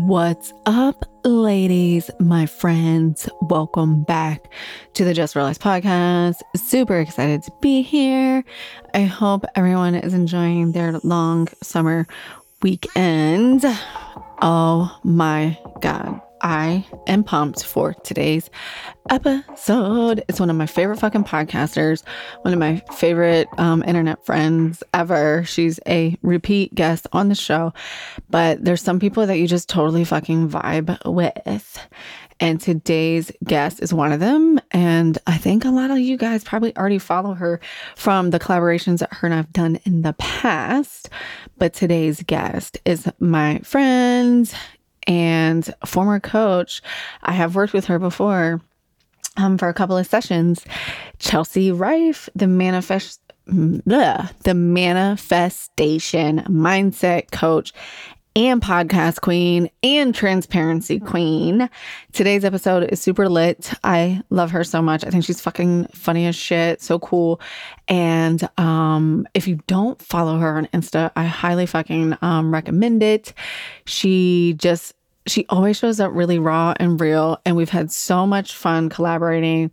What's up, ladies, my friends? Welcome back to the Just Realized podcast. Super excited to be here. I hope everyone is enjoying their long summer weekend. Oh my God. I am pumped for today's episode. It's one of my favorite fucking podcasters, one of my favorite um, internet friends ever. She's a repeat guest on the show, but there's some people that you just totally fucking vibe with. And today's guest is one of them. And I think a lot of you guys probably already follow her from the collaborations that her and I've done in the past. But today's guest is my friend and former coach. I have worked with her before um, for a couple of sessions. Chelsea Rife, the manifest. Bleh, the manifestation mindset coach and podcast queen and transparency queen. Today's episode is super lit. I love her so much. I think she's fucking funny as shit, so cool. And um if you don't follow her on Insta, I highly fucking um recommend it. She just she always shows up really raw and real. And we've had so much fun collaborating.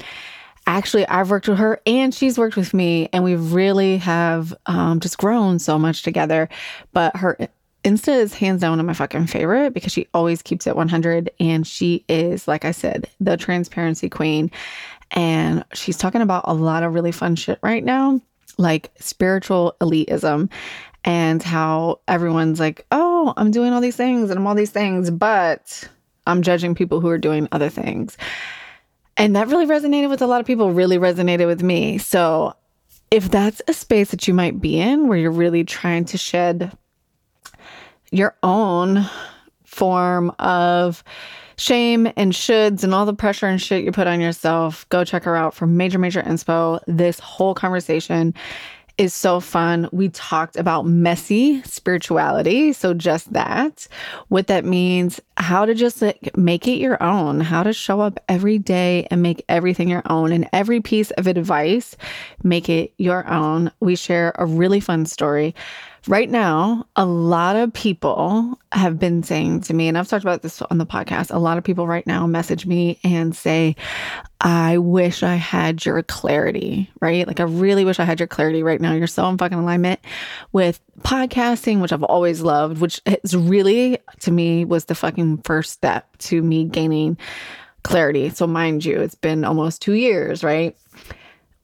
Actually, I've worked with her and she's worked with me, and we really have um, just grown so much together. But her Insta is hands down one of my fucking favorite because she always keeps it 100. And she is, like I said, the transparency queen. And she's talking about a lot of really fun shit right now, like spiritual elitism and how everyone's like, oh, I'm doing all these things and I'm all these things, but I'm judging people who are doing other things. And that really resonated with a lot of people, really resonated with me. So if that's a space that you might be in where you're really trying to shed your own form of shame and shoulds and all the pressure and shit you put on yourself, go check her out for major, major inspo. This whole conversation is so fun. We talked about messy spirituality. So, just that, what that means, how to just like make it your own, how to show up every day and make everything your own. And every piece of advice, make it your own. We share a really fun story Right now, a lot of people have been saying to me, and I've talked about this on the podcast, a lot of people right now message me and say, I wish I had your clarity, right? Like, I really wish I had your clarity right now. You're so in fucking alignment with podcasting, which I've always loved, which is really, to me, was the fucking first step to me gaining clarity. So, mind you, it's been almost two years, right?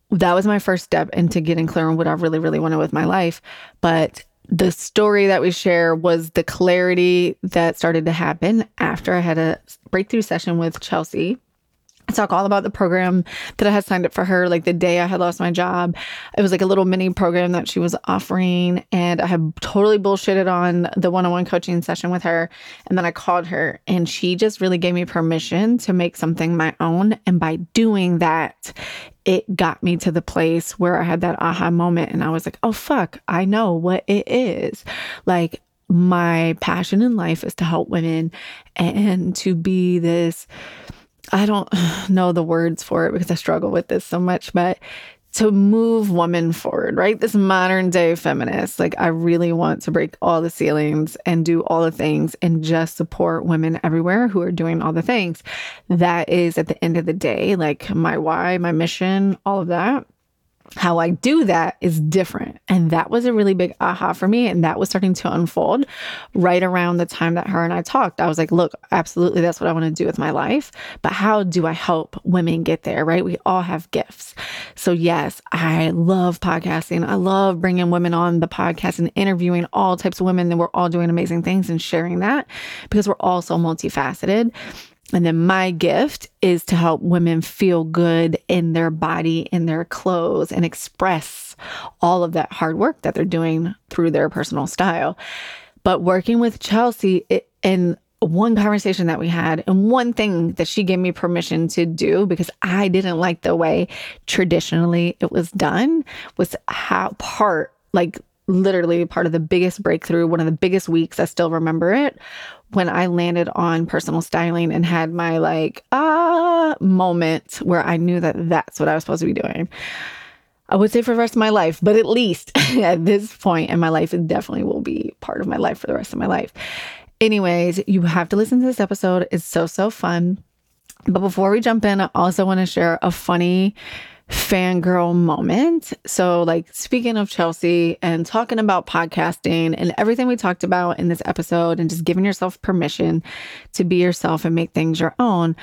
That was my first step into getting clear on what I really, really wanted with my life. But the story that we share was the clarity that started to happen after I had a breakthrough session with Chelsea. Talk all about the program that I had signed up for her, like the day I had lost my job. It was like a little mini program that she was offering. And I had totally bullshitted on the one on one coaching session with her. And then I called her, and she just really gave me permission to make something my own. And by doing that, it got me to the place where I had that aha moment and I was like, oh, fuck, I know what it is. Like, my passion in life is to help women and to be this. I don't know the words for it because I struggle with this so much, but to move women forward, right? This modern day feminist. Like, I really want to break all the ceilings and do all the things and just support women everywhere who are doing all the things. That is, at the end of the day, like my why, my mission, all of that how I do that is different. And that was a really big aha for me. And that was starting to unfold right around the time that her and I talked. I was like, look, absolutely, that's what I want to do with my life. But how do I help women get there, right? We all have gifts. So, yes, I love podcasting. I love bringing women on the podcast and interviewing all types of women. And we're all doing amazing things and sharing that because we're all so multifaceted. And then my gift is to help women feel good in their body, in their clothes, and express all of that hard work that they're doing through their personal style. But working with Chelsea it, one conversation that we had, and one thing that she gave me permission to do because I didn't like the way traditionally it was done was how part, like literally part of the biggest breakthrough, one of the biggest weeks, I still remember it, when I landed on personal styling and had my like, ah moment where I knew that that's what I was supposed to be doing. I would say for the rest of my life, but at least at this point in my life, it definitely will be part of my life for the rest of my life. Anyways, you have to listen to this episode. It's so, so fun. But before we jump in, I also want to share a funny fangirl moment. So, like, speaking of Chelsea and talking about podcasting and everything we talked about in this episode, and just giving yourself permission to be yourself and make things your own.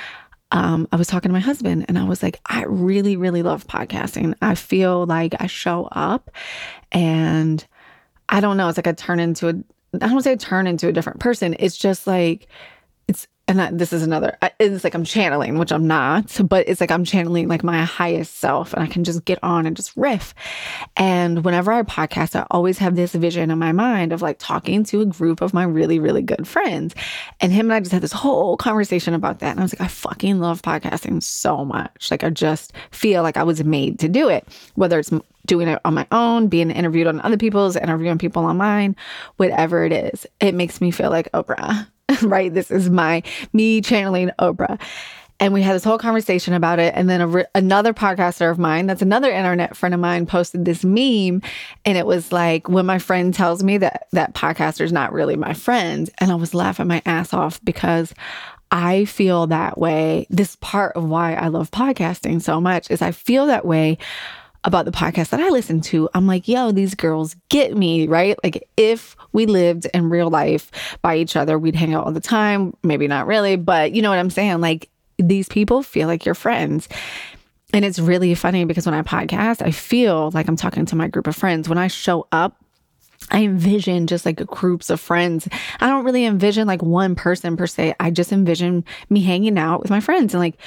Um, I was talking to my husband and I was like, I really, really love podcasting. I feel like I show up and I don't know, it's like I turn into a, I don't say turn into a different person. It's just like, and I, this is another it's like i'm channeling which i'm not but it's like i'm channeling like my highest self and i can just get on and just riff. And whenever i podcast i always have this vision in my mind of like talking to a group of my really really good friends. And him and i just had this whole conversation about that. And i was like i fucking love podcasting so much. Like i just feel like i was made to do it whether it's doing it on my own, being interviewed on other people's, interviewing people on mine, whatever it is, it makes me feel like Oprah. right? This is my me channeling Oprah. And we had this whole conversation about it. And then a, another podcaster of mine, that's another internet friend of mine, posted this meme. And it was like, when my friend tells me that that podcaster's not really my friend. And I was laughing my ass off because I feel that way. This part of why I love podcasting so much is I feel that way about the podcast that I listen to, I'm like, yo, these girls get me, right? Like, if we lived in real life by each other, we'd hang out all the time. Maybe not really, but you know what I'm saying? Like, these people feel like your friends. And it's really funny because when I podcast, I feel like I'm talking to my group of friends. When I show up, I envision just like groups of friends. I don't really envision like one person per se. I just envision me hanging out with my friends. And like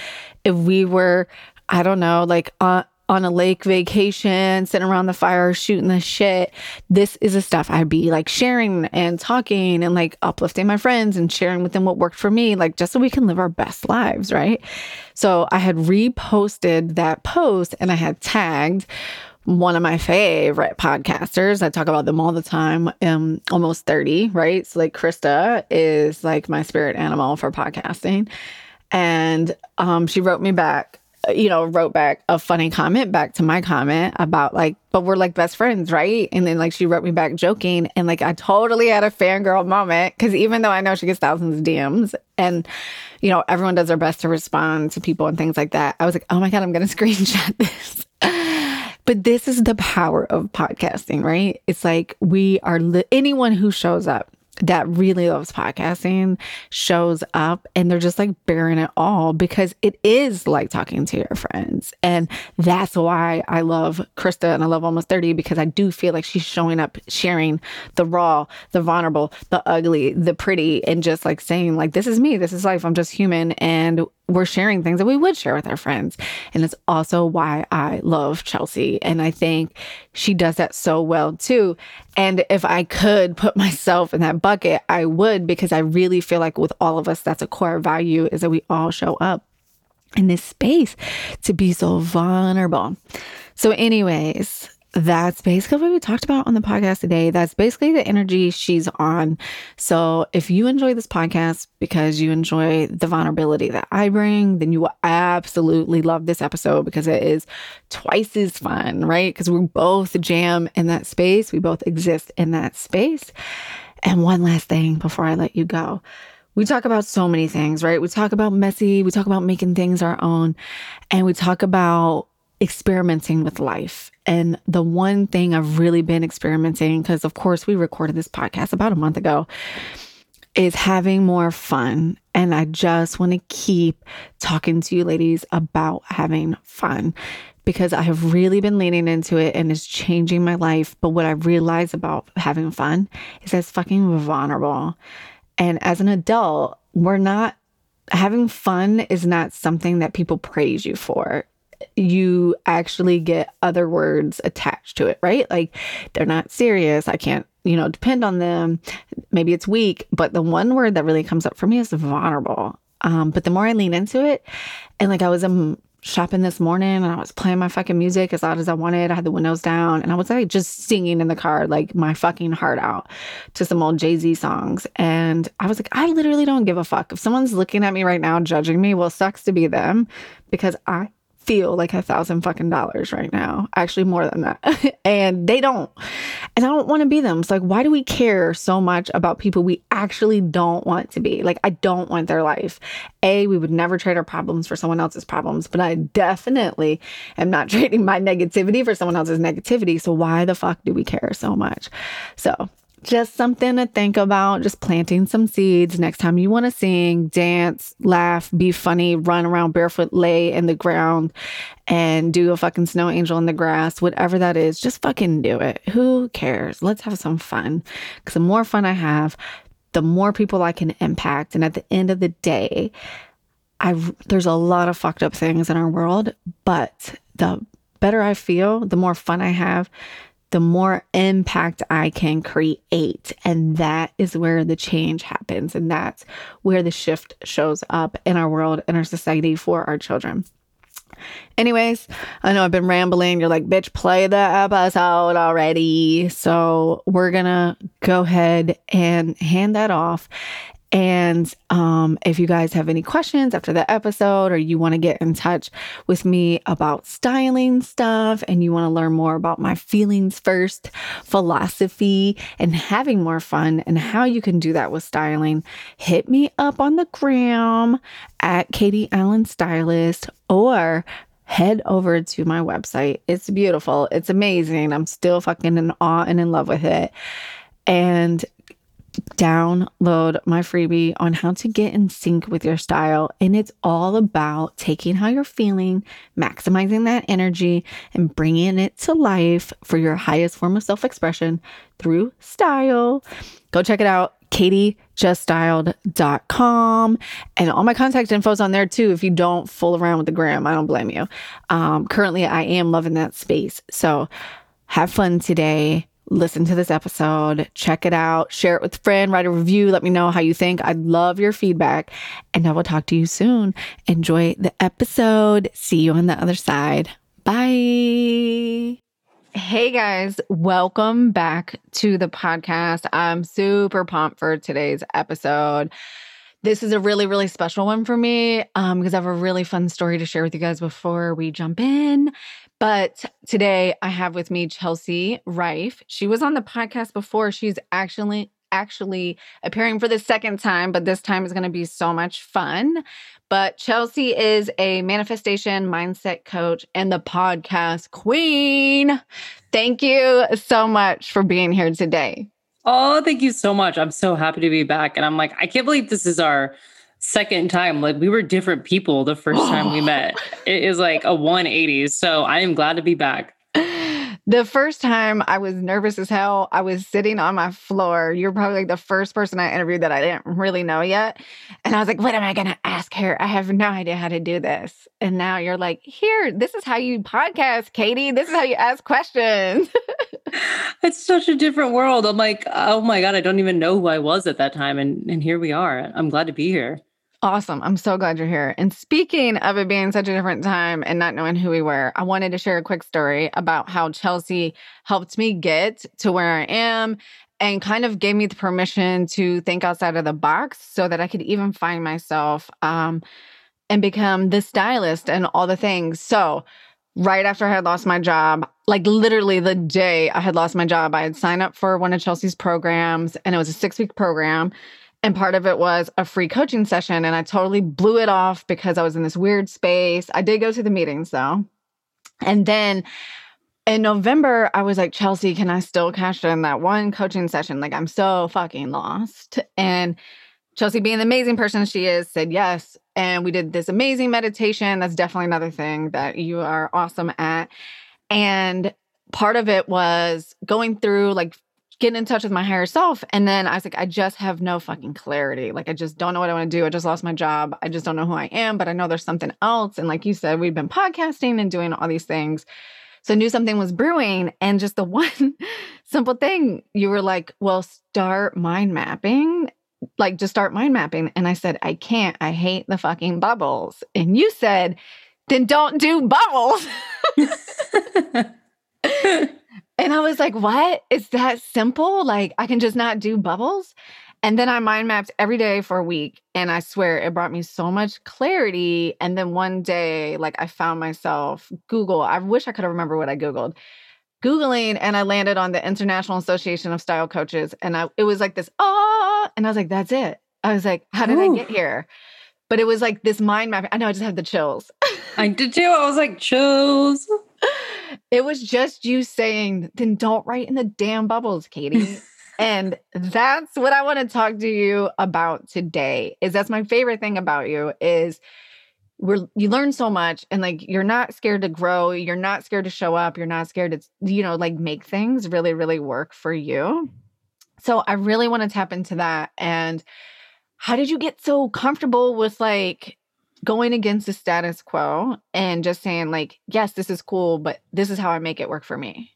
if we were, I don't know, like uh, on a lake vacation, sitting around the fire, shooting the shit. This is the stuff I'd be like sharing and talking and like uplifting my friends and sharing with them what worked for me, like just so we can live our best lives, right? So I had reposted that post and I had tagged one of my favorite podcasters. I talk about them all the time. Um, almost 30, right? So like Krista is like my spirit animal for podcasting. And um, she wrote me back you know, wrote back a funny comment back to my comment about like, but we're like best friends, right? And then like she wrote me back joking. And like I totally had a fangirl moment because even though I know she gets thousands of DMs and, you know, everyone does their best to respond to people and things like that, I was like, oh my God, I'm going to screenshot this. but this is the power of podcasting, right? It's like we are, li- anyone who shows up that really loves podcasting shows up and they're just like bearing it all because it is like talking to your friends. And that's why I love Krista and I love Almost 30 because I do feel like she's showing up, sharing the raw, the vulnerable, the ugly, the pretty, and just like saying, like, this is me, this is life, I'm just human. And we're sharing things that we would share with our friends. And it's also why I love Chelsea. And I think she does that so well too. And if I could put myself in that bucket, I would, because I really feel like with all of us, that's a core value is that we all show up in this space to be so vulnerable. So, anyways, that's basically what we talked about on the podcast today. That's basically the energy she's on. So, if you enjoy this podcast because you enjoy the vulnerability that I bring, then you will absolutely love this episode because it is twice as fun, right? Because we're both jam in that space, we both exist in that space. And one last thing before I let you go. We talk about so many things, right? We talk about messy, we talk about making things our own, and we talk about experimenting with life. And the one thing I've really been experimenting, because of course we recorded this podcast about a month ago, is having more fun. And I just want to keep talking to you ladies about having fun because I have really been leaning into it and it's changing my life. But what I realize about having fun is that it's fucking vulnerable. And as an adult, we're not having fun is not something that people praise you for you actually get other words attached to it, right? Like they're not serious. I can't, you know, depend on them. Maybe it's weak, but the one word that really comes up for me is vulnerable. Um, but the more I lean into it, and like I was um, shopping this morning and I was playing my fucking music as loud as I wanted. I had the windows down and I was like just singing in the car, like my fucking heart out to some old Jay Z songs. And I was like, I literally don't give a fuck. If someone's looking at me right now, judging me, well, sucks to be them because I feel like a thousand fucking dollars right now. Actually, more than that. and they don't. And I don't want to be them. It's like, why do we care so much about people we actually don't want to be? Like, I don't want their life. A, we would never trade our problems for someone else's problems, but I definitely am not trading my negativity for someone else's negativity. So, why the fuck do we care so much? So, just something to think about, just planting some seeds. Next time you want to sing, dance, laugh, be funny, run around barefoot, lay in the ground, and do a fucking snow angel in the grass, whatever that is, just fucking do it. Who cares? Let's have some fun. Because the more fun I have, the more people I can impact. And at the end of the day, I there's a lot of fucked up things in our world, but the better I feel, the more fun I have, the more impact I can create. And that is where the change happens. And that's where the shift shows up in our world, in our society for our children. Anyways, I know I've been rambling. You're like, bitch, play the episode already. So we're going to go ahead and hand that off. And um, if you guys have any questions after the episode or you want to get in touch with me about styling stuff and you want to learn more about my feelings first philosophy and having more fun and how you can do that with styling, hit me up on the gram at Katie Allen Stylist or head over to my website. It's beautiful. It's amazing. I'm still fucking in awe and in love with it. And download my freebie on how to get in sync with your style. And it's all about taking how you're feeling, maximizing that energy, and bringing it to life for your highest form of self expression through style. Go check it out. KatieJustStyled.com and all my contact info is on there too. If you don't fool around with the gram, I don't blame you. Um, currently, I am loving that space. So have fun today listen to this episode, check it out, share it with a friend, write a review, let me know how you think. I'd love your feedback, and I will talk to you soon. Enjoy the episode. See you on the other side. Bye. Hey guys, welcome back to the podcast. I'm super pumped for today's episode. This is a really, really special one for me um, because I have a really fun story to share with you guys before we jump in. But today I have with me Chelsea Rife. She was on the podcast before. She's actually actually appearing for the second time, but this time is going to be so much fun. But Chelsea is a manifestation mindset coach and the podcast queen. Thank you so much for being here today. Oh, thank you so much. I'm so happy to be back. And I'm like, I can't believe this is our second time. Like we were different people the first time we oh. met. It is like a 180. So I am glad to be back. The first time I was nervous as hell. I was sitting on my floor. You're probably like the first person I interviewed that I didn't really know yet. And I was like, what am I going to ask her? I have no idea how to do this. And now you're like, here, this is how you podcast, Katie. This is how you ask questions. it's such a different world. I'm like, oh my God, I don't even know who I was at that time. And, and here we are. I'm glad to be here. Awesome. I'm so glad you're here. And speaking of it being such a different time and not knowing who we were, I wanted to share a quick story about how Chelsea helped me get to where I am and kind of gave me the permission to think outside of the box so that I could even find myself um, and become the stylist and all the things. So, right after I had lost my job, like literally the day I had lost my job, I had signed up for one of Chelsea's programs and it was a six week program. And part of it was a free coaching session. And I totally blew it off because I was in this weird space. I did go to the meetings though. And then in November, I was like, Chelsea, can I still cash in that one coaching session? Like, I'm so fucking lost. And Chelsea, being the amazing person she is, said yes. And we did this amazing meditation. That's definitely another thing that you are awesome at. And part of it was going through like getting in touch with my higher self. And then I was like, I just have no fucking clarity. Like, I just don't know what I want to do. I just lost my job. I just don't know who I am, but I know there's something else. And like you said, we've been podcasting and doing all these things. So I knew something was brewing. And just the one simple thing, you were like, well, start mind mapping. Like, just start mind mapping. And I said, I can't. I hate the fucking bubbles. And you said, then don't do bubbles. And I was like, what? It's that simple? Like, I can just not do bubbles? And then I mind mapped every day for a week. And I swear it brought me so much clarity. And then one day, like I found myself Google. I wish I could have remembered what I Googled. Googling and I landed on the International Association of Style Coaches. And I it was like this, ah, and I was like, that's it. I was like, how did Ooh. I get here? But it was like this mind mapping. I know I just had the chills. I did too. I was like, chills. It was just you saying, then don't write in the damn bubbles, Katie. and that's what I want to talk to you about today. Is that's my favorite thing about you is we're you learn so much and like you're not scared to grow, you're not scared to show up, you're not scared to you know like make things really really work for you. So I really want to tap into that and how did you get so comfortable with like going against the status quo and just saying like yes this is cool but this is how i make it work for me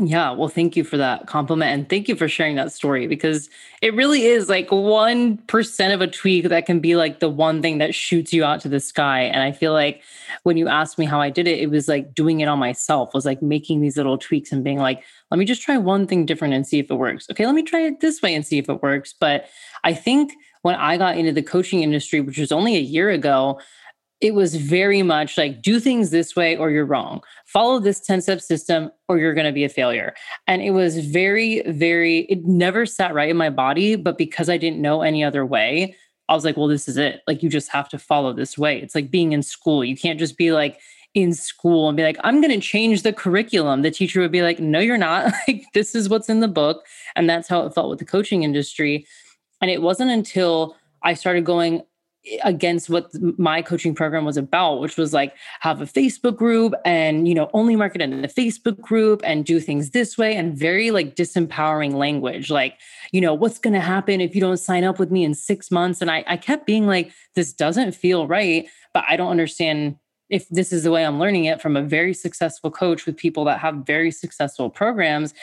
yeah, well, thank you for that compliment. And thank you for sharing that story because it really is like 1% of a tweak that can be like the one thing that shoots you out to the sky. And I feel like when you asked me how I did it, it was like doing it on myself, was like making these little tweaks and being like, let me just try one thing different and see if it works. Okay, let me try it this way and see if it works. But I think when I got into the coaching industry, which was only a year ago, it was very much like do things this way or you're wrong. Follow this 10 step system or you're going to be a failure. And it was very, very, it never sat right in my body. But because I didn't know any other way, I was like, well, this is it. Like, you just have to follow this way. It's like being in school. You can't just be like, in school and be like, I'm going to change the curriculum. The teacher would be like, No, you're not. like, this is what's in the book. And that's how it felt with the coaching industry. And it wasn't until I started going against what my coaching program was about which was like have a facebook group and you know only market in the facebook group and do things this way and very like disempowering language. Like you know what's going to happen if you don't sign up with me in six months? And I, I kept being like this doesn't feel right but i don't understand if this is the way i'm learning it from a very successful coach with people that have very successful programs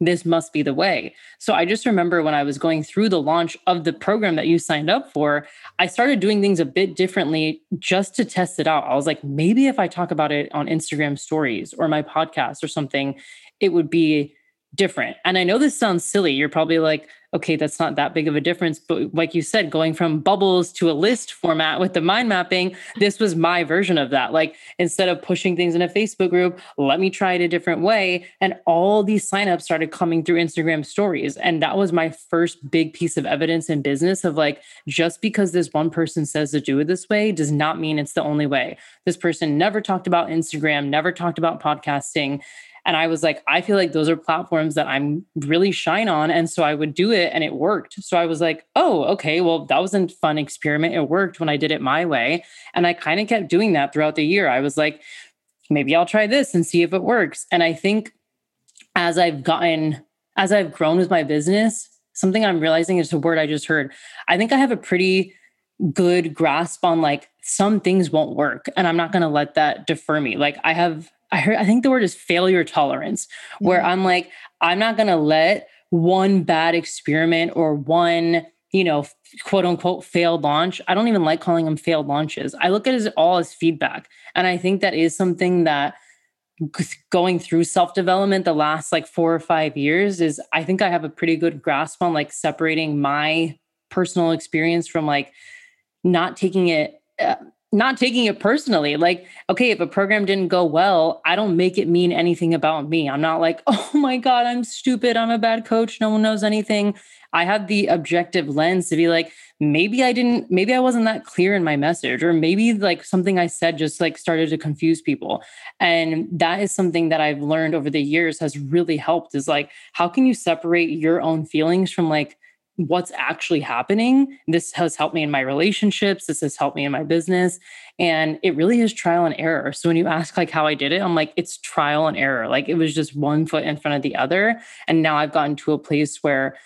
this must be the way. So I just remember when I was going through the launch of the program that you signed up for, I started doing things a bit differently just to test it out. I was like, maybe if I talk about it on Instagram stories or my podcast or something, it would be different. And I know this sounds silly. You're probably like, okay, that's not that big of a difference. But like you said, going from bubbles to a list format with the mind mapping, this was my version of that. Like instead of pushing things in a Facebook group, let me try it a different way. And all these signups started coming through Instagram stories. And that was my first big piece of evidence in business of like, just because this one person says to do it this way does not mean it's the only way. This person never talked about Instagram, never talked about podcasting. And I was like, I feel like those are platforms that I'm really shine on. And so I would do it and it worked. So I was like, oh, okay, well, that was a fun experiment. It worked when I did it my way. And I kind of kept doing that throughout the year. I was like, maybe I'll try this and see if it works. And I think as I've gotten, as I've grown with my business, something I'm realizing is a word I just heard. I think I have a pretty good grasp on like some things won't work and I'm not going to let that defer me. Like I have I heard I think the word is failure tolerance, where mm-hmm. I'm like, I'm not gonna let one bad experiment or one, you know, quote unquote failed launch. I don't even like calling them failed launches. I look at it all as feedback. And I think that is something that going through self development the last like four or five years is I think I have a pretty good grasp on like separating my personal experience from like not taking it uh, not taking it personally. Like, okay, if a program didn't go well, I don't make it mean anything about me. I'm not like, oh my God, I'm stupid. I'm a bad coach. No one knows anything. I have the objective lens to be like, maybe I didn't, maybe I wasn't that clear in my message, or maybe like something I said just like started to confuse people. And that is something that I've learned over the years has really helped is like, how can you separate your own feelings from like, what's actually happening. This has helped me in my relationships. This has helped me in my business. And it really is trial and error. So when you ask like how I did it, I'm like, it's trial and error. Like it was just one foot in front of the other. And now I've gotten to a place where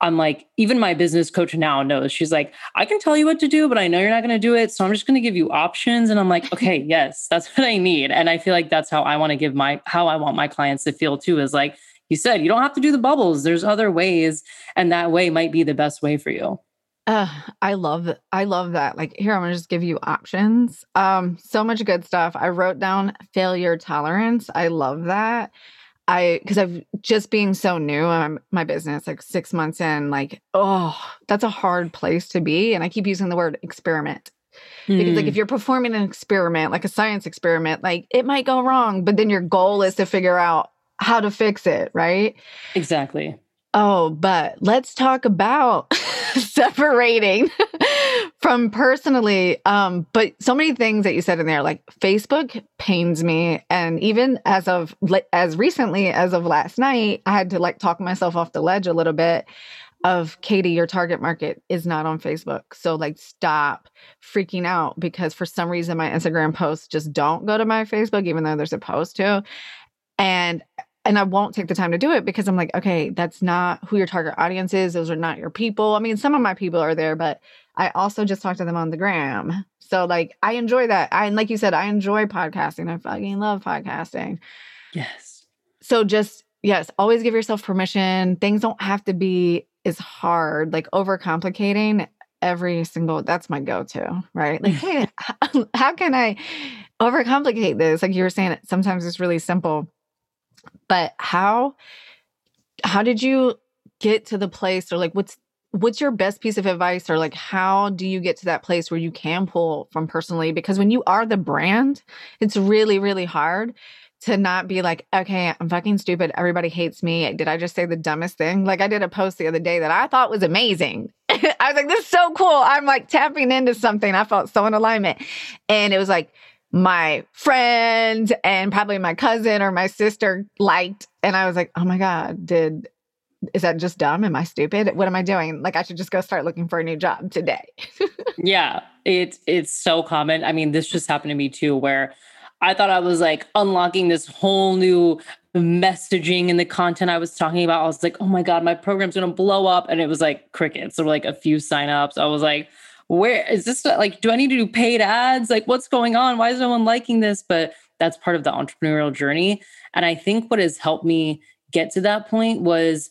I'm like, even my business coach now knows she's like, I can tell you what to do, but I know you're not going to do it. So I'm just going to give you options. And I'm like, okay, yes, that's what I need. And I feel like that's how I want to give my, how I want my clients to feel too is like, you said you don't have to do the bubbles. There's other ways, and that way might be the best way for you. Uh, I love I love that. Like here, I'm gonna just give you options. Um, so much good stuff. I wrote down failure tolerance. I love that. I because I've just being so new in my business, like six months in, like, oh, that's a hard place to be. And I keep using the word experiment. Because like if hmm. you're performing an experiment, like a science experiment, like it might go wrong, but then your goal is to figure out how to fix it, right? Exactly. Oh, but let's talk about separating from personally. Um, but so many things that you said in there, like Facebook pains me, and even as of as recently as of last night, I had to like talk myself off the ledge a little bit. Of Katie, your target market is not on Facebook. So, like, stop freaking out because for some reason my Instagram posts just don't go to my Facebook, even though they're supposed to. And and I won't take the time to do it because I'm like, okay, that's not who your target audience is. Those are not your people. I mean, some of my people are there, but I also just talk to them on the gram. So like I enjoy that. I and like you said, I enjoy podcasting. I fucking love podcasting. Yes. So just yes, always give yourself permission. Things don't have to be as hard, like overcomplicating every single that's my go-to, right? Like, hey, how, how can I overcomplicate this? Like you were saying, sometimes it's really simple but how how did you get to the place or like what's what's your best piece of advice or like how do you get to that place where you can pull from personally? Because when you are the brand it's really really hard to not be like okay i'm fucking stupid. Everybody hates me. Did i just say the dumbest thing? Like i did a post the other day that i thought was amazing. I was like this is so cool. I'm like tapping into something. I felt so in alignment. And it was like my friend and probably my cousin or my sister liked. And I was like, oh my God, did is that just dumb? Am I stupid? What am I doing? Like I should just go start looking for a new job today. yeah, it's it's so common. I mean, this just happened to me too, where I thought I was like unlocking this whole new messaging and the content I was talking about. I was like, oh my God, my program's gonna blow up. And it was like crickets. Were like a few signups. I was like, where is this like do i need to do paid ads like what's going on why is no one liking this but that's part of the entrepreneurial journey and i think what has helped me get to that point was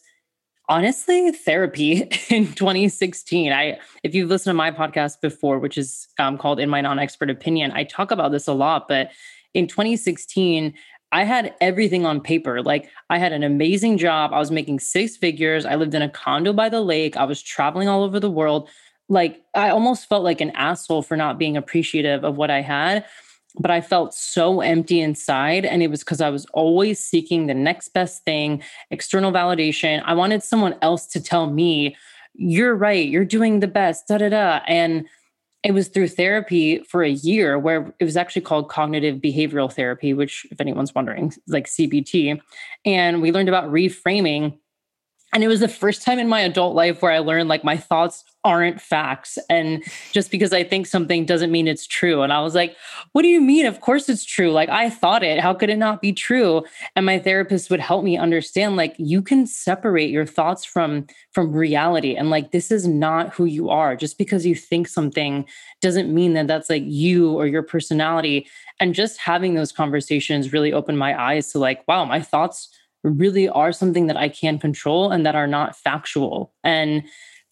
honestly therapy in 2016 i if you've listened to my podcast before which is um, called in my non-expert opinion i talk about this a lot but in 2016 I had everything on paper. Like I had an amazing job. I was making six figures. I lived in a condo by the lake. I was traveling all over the world like I almost felt like an asshole for not being appreciative of what I had. But I felt so empty inside. And it was because I was always seeking the next best thing, external validation. I wanted someone else to tell me, you're right, you're doing the best, da da da. And it was through therapy for a year where it was actually called cognitive behavioral therapy, which, if anyone's wondering, like CBT. And we learned about reframing. And it was the first time in my adult life where I learned like my thoughts aren't facts. And just because I think something doesn't mean it's true. And I was like, what do you mean? Of course it's true. Like I thought it. How could it not be true? And my therapist would help me understand like you can separate your thoughts from from reality and like this is not who you are. Just because you think something doesn't mean that that's like you or your personality. And just having those conversations really opened my eyes to like, wow, my thoughts really are something that I can control and that are not factual. And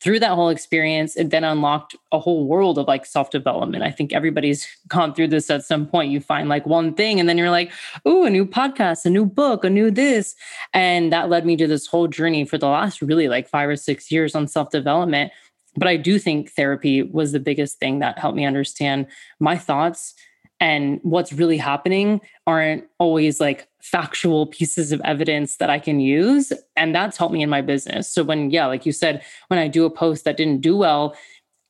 through that whole experience, it then unlocked a whole world of like self development. I think everybody's gone through this at some point. You find like one thing, and then you're like, oh, a new podcast, a new book, a new this. And that led me to this whole journey for the last really like five or six years on self development. But I do think therapy was the biggest thing that helped me understand my thoughts and what's really happening aren't always like factual pieces of evidence that I can use. And that's helped me in my business. So when, yeah, like you said, when I do a post that didn't do well,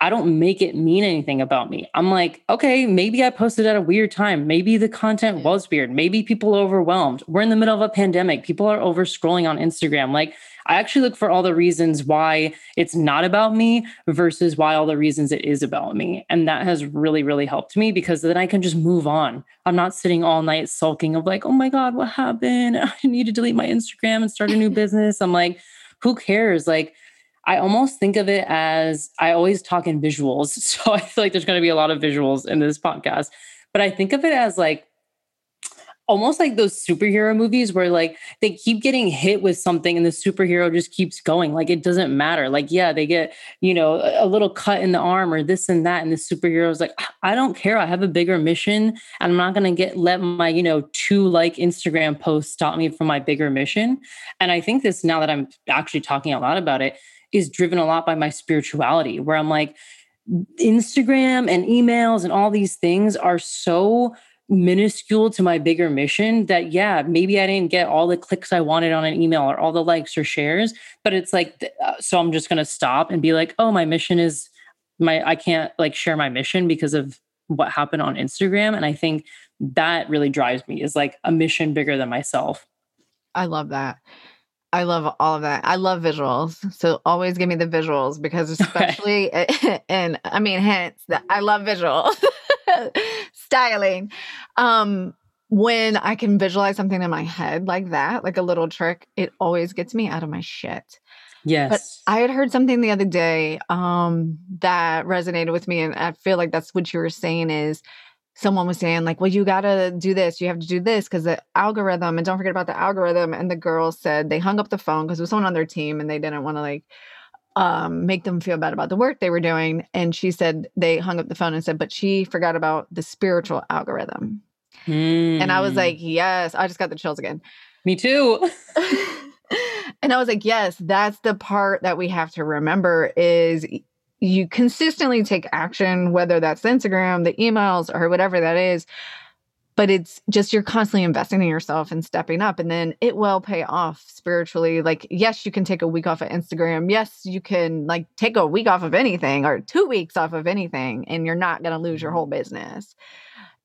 I don't make it mean anything about me. I'm like, okay, maybe I posted at a weird time. Maybe the content was weird. Maybe people are overwhelmed. We're in the middle of a pandemic. People are over scrolling on Instagram. Like, I actually look for all the reasons why it's not about me versus why all the reasons it is about me. And that has really, really helped me because then I can just move on. I'm not sitting all night sulking of like, oh my God, what happened? I need to delete my Instagram and start a new business. I'm like, who cares? Like, I almost think of it as I always talk in visuals. So I feel like there's going to be a lot of visuals in this podcast, but I think of it as like almost like those superhero movies where like they keep getting hit with something and the superhero just keeps going. Like it doesn't matter. Like, yeah, they get, you know, a little cut in the arm or this and that. And the superhero is like, I don't care. I have a bigger mission. And I'm not gonna get let my, you know, two like Instagram posts stop me from my bigger mission. And I think this now that I'm actually talking a lot about it is driven a lot by my spirituality, where I'm like, Instagram and emails and all these things are so minuscule to my bigger mission that yeah maybe i didn't get all the clicks i wanted on an email or all the likes or shares but it's like uh, so i'm just going to stop and be like oh my mission is my i can't like share my mission because of what happened on instagram and i think that really drives me is like a mission bigger than myself i love that I love all of that. I love visuals. So always give me the visuals because especially okay. and I mean hence that I love visuals. styling. Um, when I can visualize something in my head like that, like a little trick, it always gets me out of my shit. Yes. But I had heard something the other day um, that resonated with me. And I feel like that's what you were saying is someone was saying, like, well, you got to do this. You have to do this because the algorithm, and don't forget about the algorithm. And the girl said they hung up the phone because it was someone on their team and they didn't want to like um, make them feel bad about the work they were doing. And she said they hung up the phone and said, but she forgot about the spiritual algorithm. Mm. And I was like, hmm. yes, I just got the chills again. Me too. and I was like, yes, that's the part that we have to remember is you consistently take action, whether that's Instagram, the emails, or whatever that is but it's just you're constantly investing in yourself and stepping up and then it will pay off spiritually like yes you can take a week off of instagram yes you can like take a week off of anything or two weeks off of anything and you're not going to lose your whole business.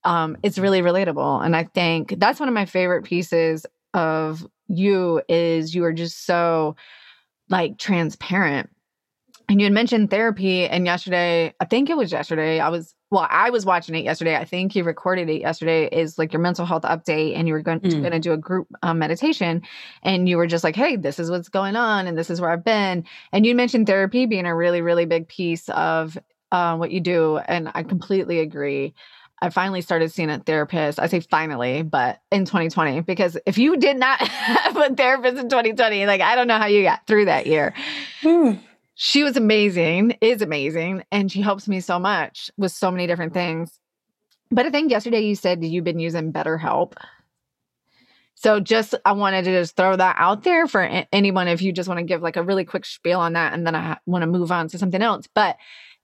Um, it's really relatable and i think that's one of my favorite pieces of you is you are just so like transparent. And you had mentioned therapy and yesterday i think it was yesterday i was well, I was watching it yesterday. I think you recorded it yesterday. Is like your mental health update, and you were going, mm. going to do a group um, meditation, and you were just like, "Hey, this is what's going on, and this is where I've been." And you mentioned therapy being a really, really big piece of uh, what you do, and I completely agree. I finally started seeing a therapist. I say finally, but in 2020, because if you did not have a therapist in 2020, like I don't know how you got through that year. Mm she was amazing, is amazing, and she helps me so much with so many different things. But I think yesterday you said you've been using BetterHelp. So just I wanted to just throw that out there for anyone if you just want to give like a really quick spiel on that and then I want to move on to something else. But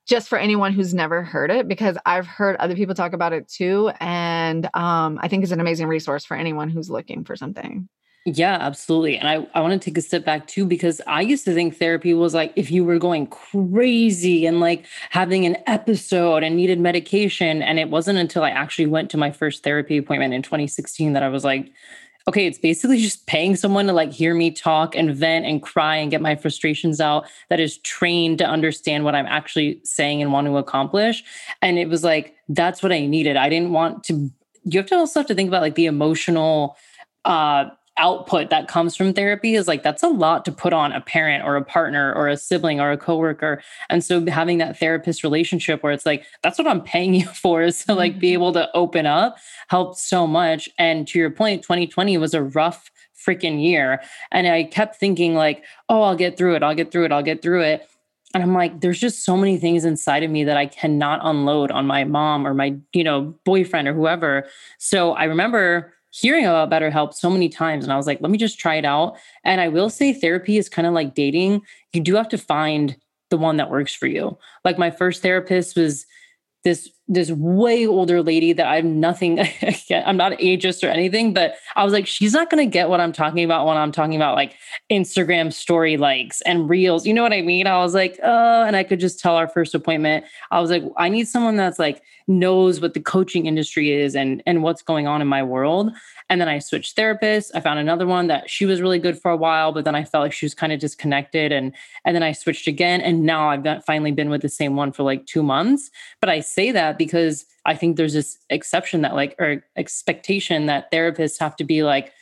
just for anyone who's never heard it because I've heard other people talk about it too and um, I think it's an amazing resource for anyone who's looking for something. Yeah, absolutely. And I, I want to take a step back too, because I used to think therapy was like if you were going crazy and like having an episode and needed medication. And it wasn't until I actually went to my first therapy appointment in 2016 that I was like, okay, it's basically just paying someone to like hear me talk and vent and cry and get my frustrations out that is trained to understand what I'm actually saying and want to accomplish. And it was like, that's what I needed. I didn't want to, you have to also have to think about like the emotional, uh, output that comes from therapy is like that's a lot to put on a parent or a partner or a sibling or a coworker. And so having that therapist relationship where it's like that's what i'm paying you for is to like be mm-hmm. able to open up helped so much. And to your point 2020 was a rough freaking year. And i kept thinking like oh i'll get through it. I'll get through it. I'll get through it. And i'm like there's just so many things inside of me that i cannot unload on my mom or my you know boyfriend or whoever. So i remember hearing about BetterHelp so many times. And I was like, let me just try it out. And I will say therapy is kind of like dating. You do have to find the one that works for you. Like my first therapist was this this way older lady that I'm nothing I'm not ageist or anything, but I was like, she's not gonna get what I'm talking about when I'm talking about like Instagram story likes and reels. You know what I mean? I was like, oh, and I could just tell our first appointment. I was like, I need someone that's like knows what the coaching industry is and and what's going on in my world. And then I switched therapists. I found another one that she was really good for a while, but then I felt like she was kind of disconnected. And and then I switched again. And now I've finally been with the same one for like two months. But I say that because I think there's this exception that like or expectation that therapists have to be like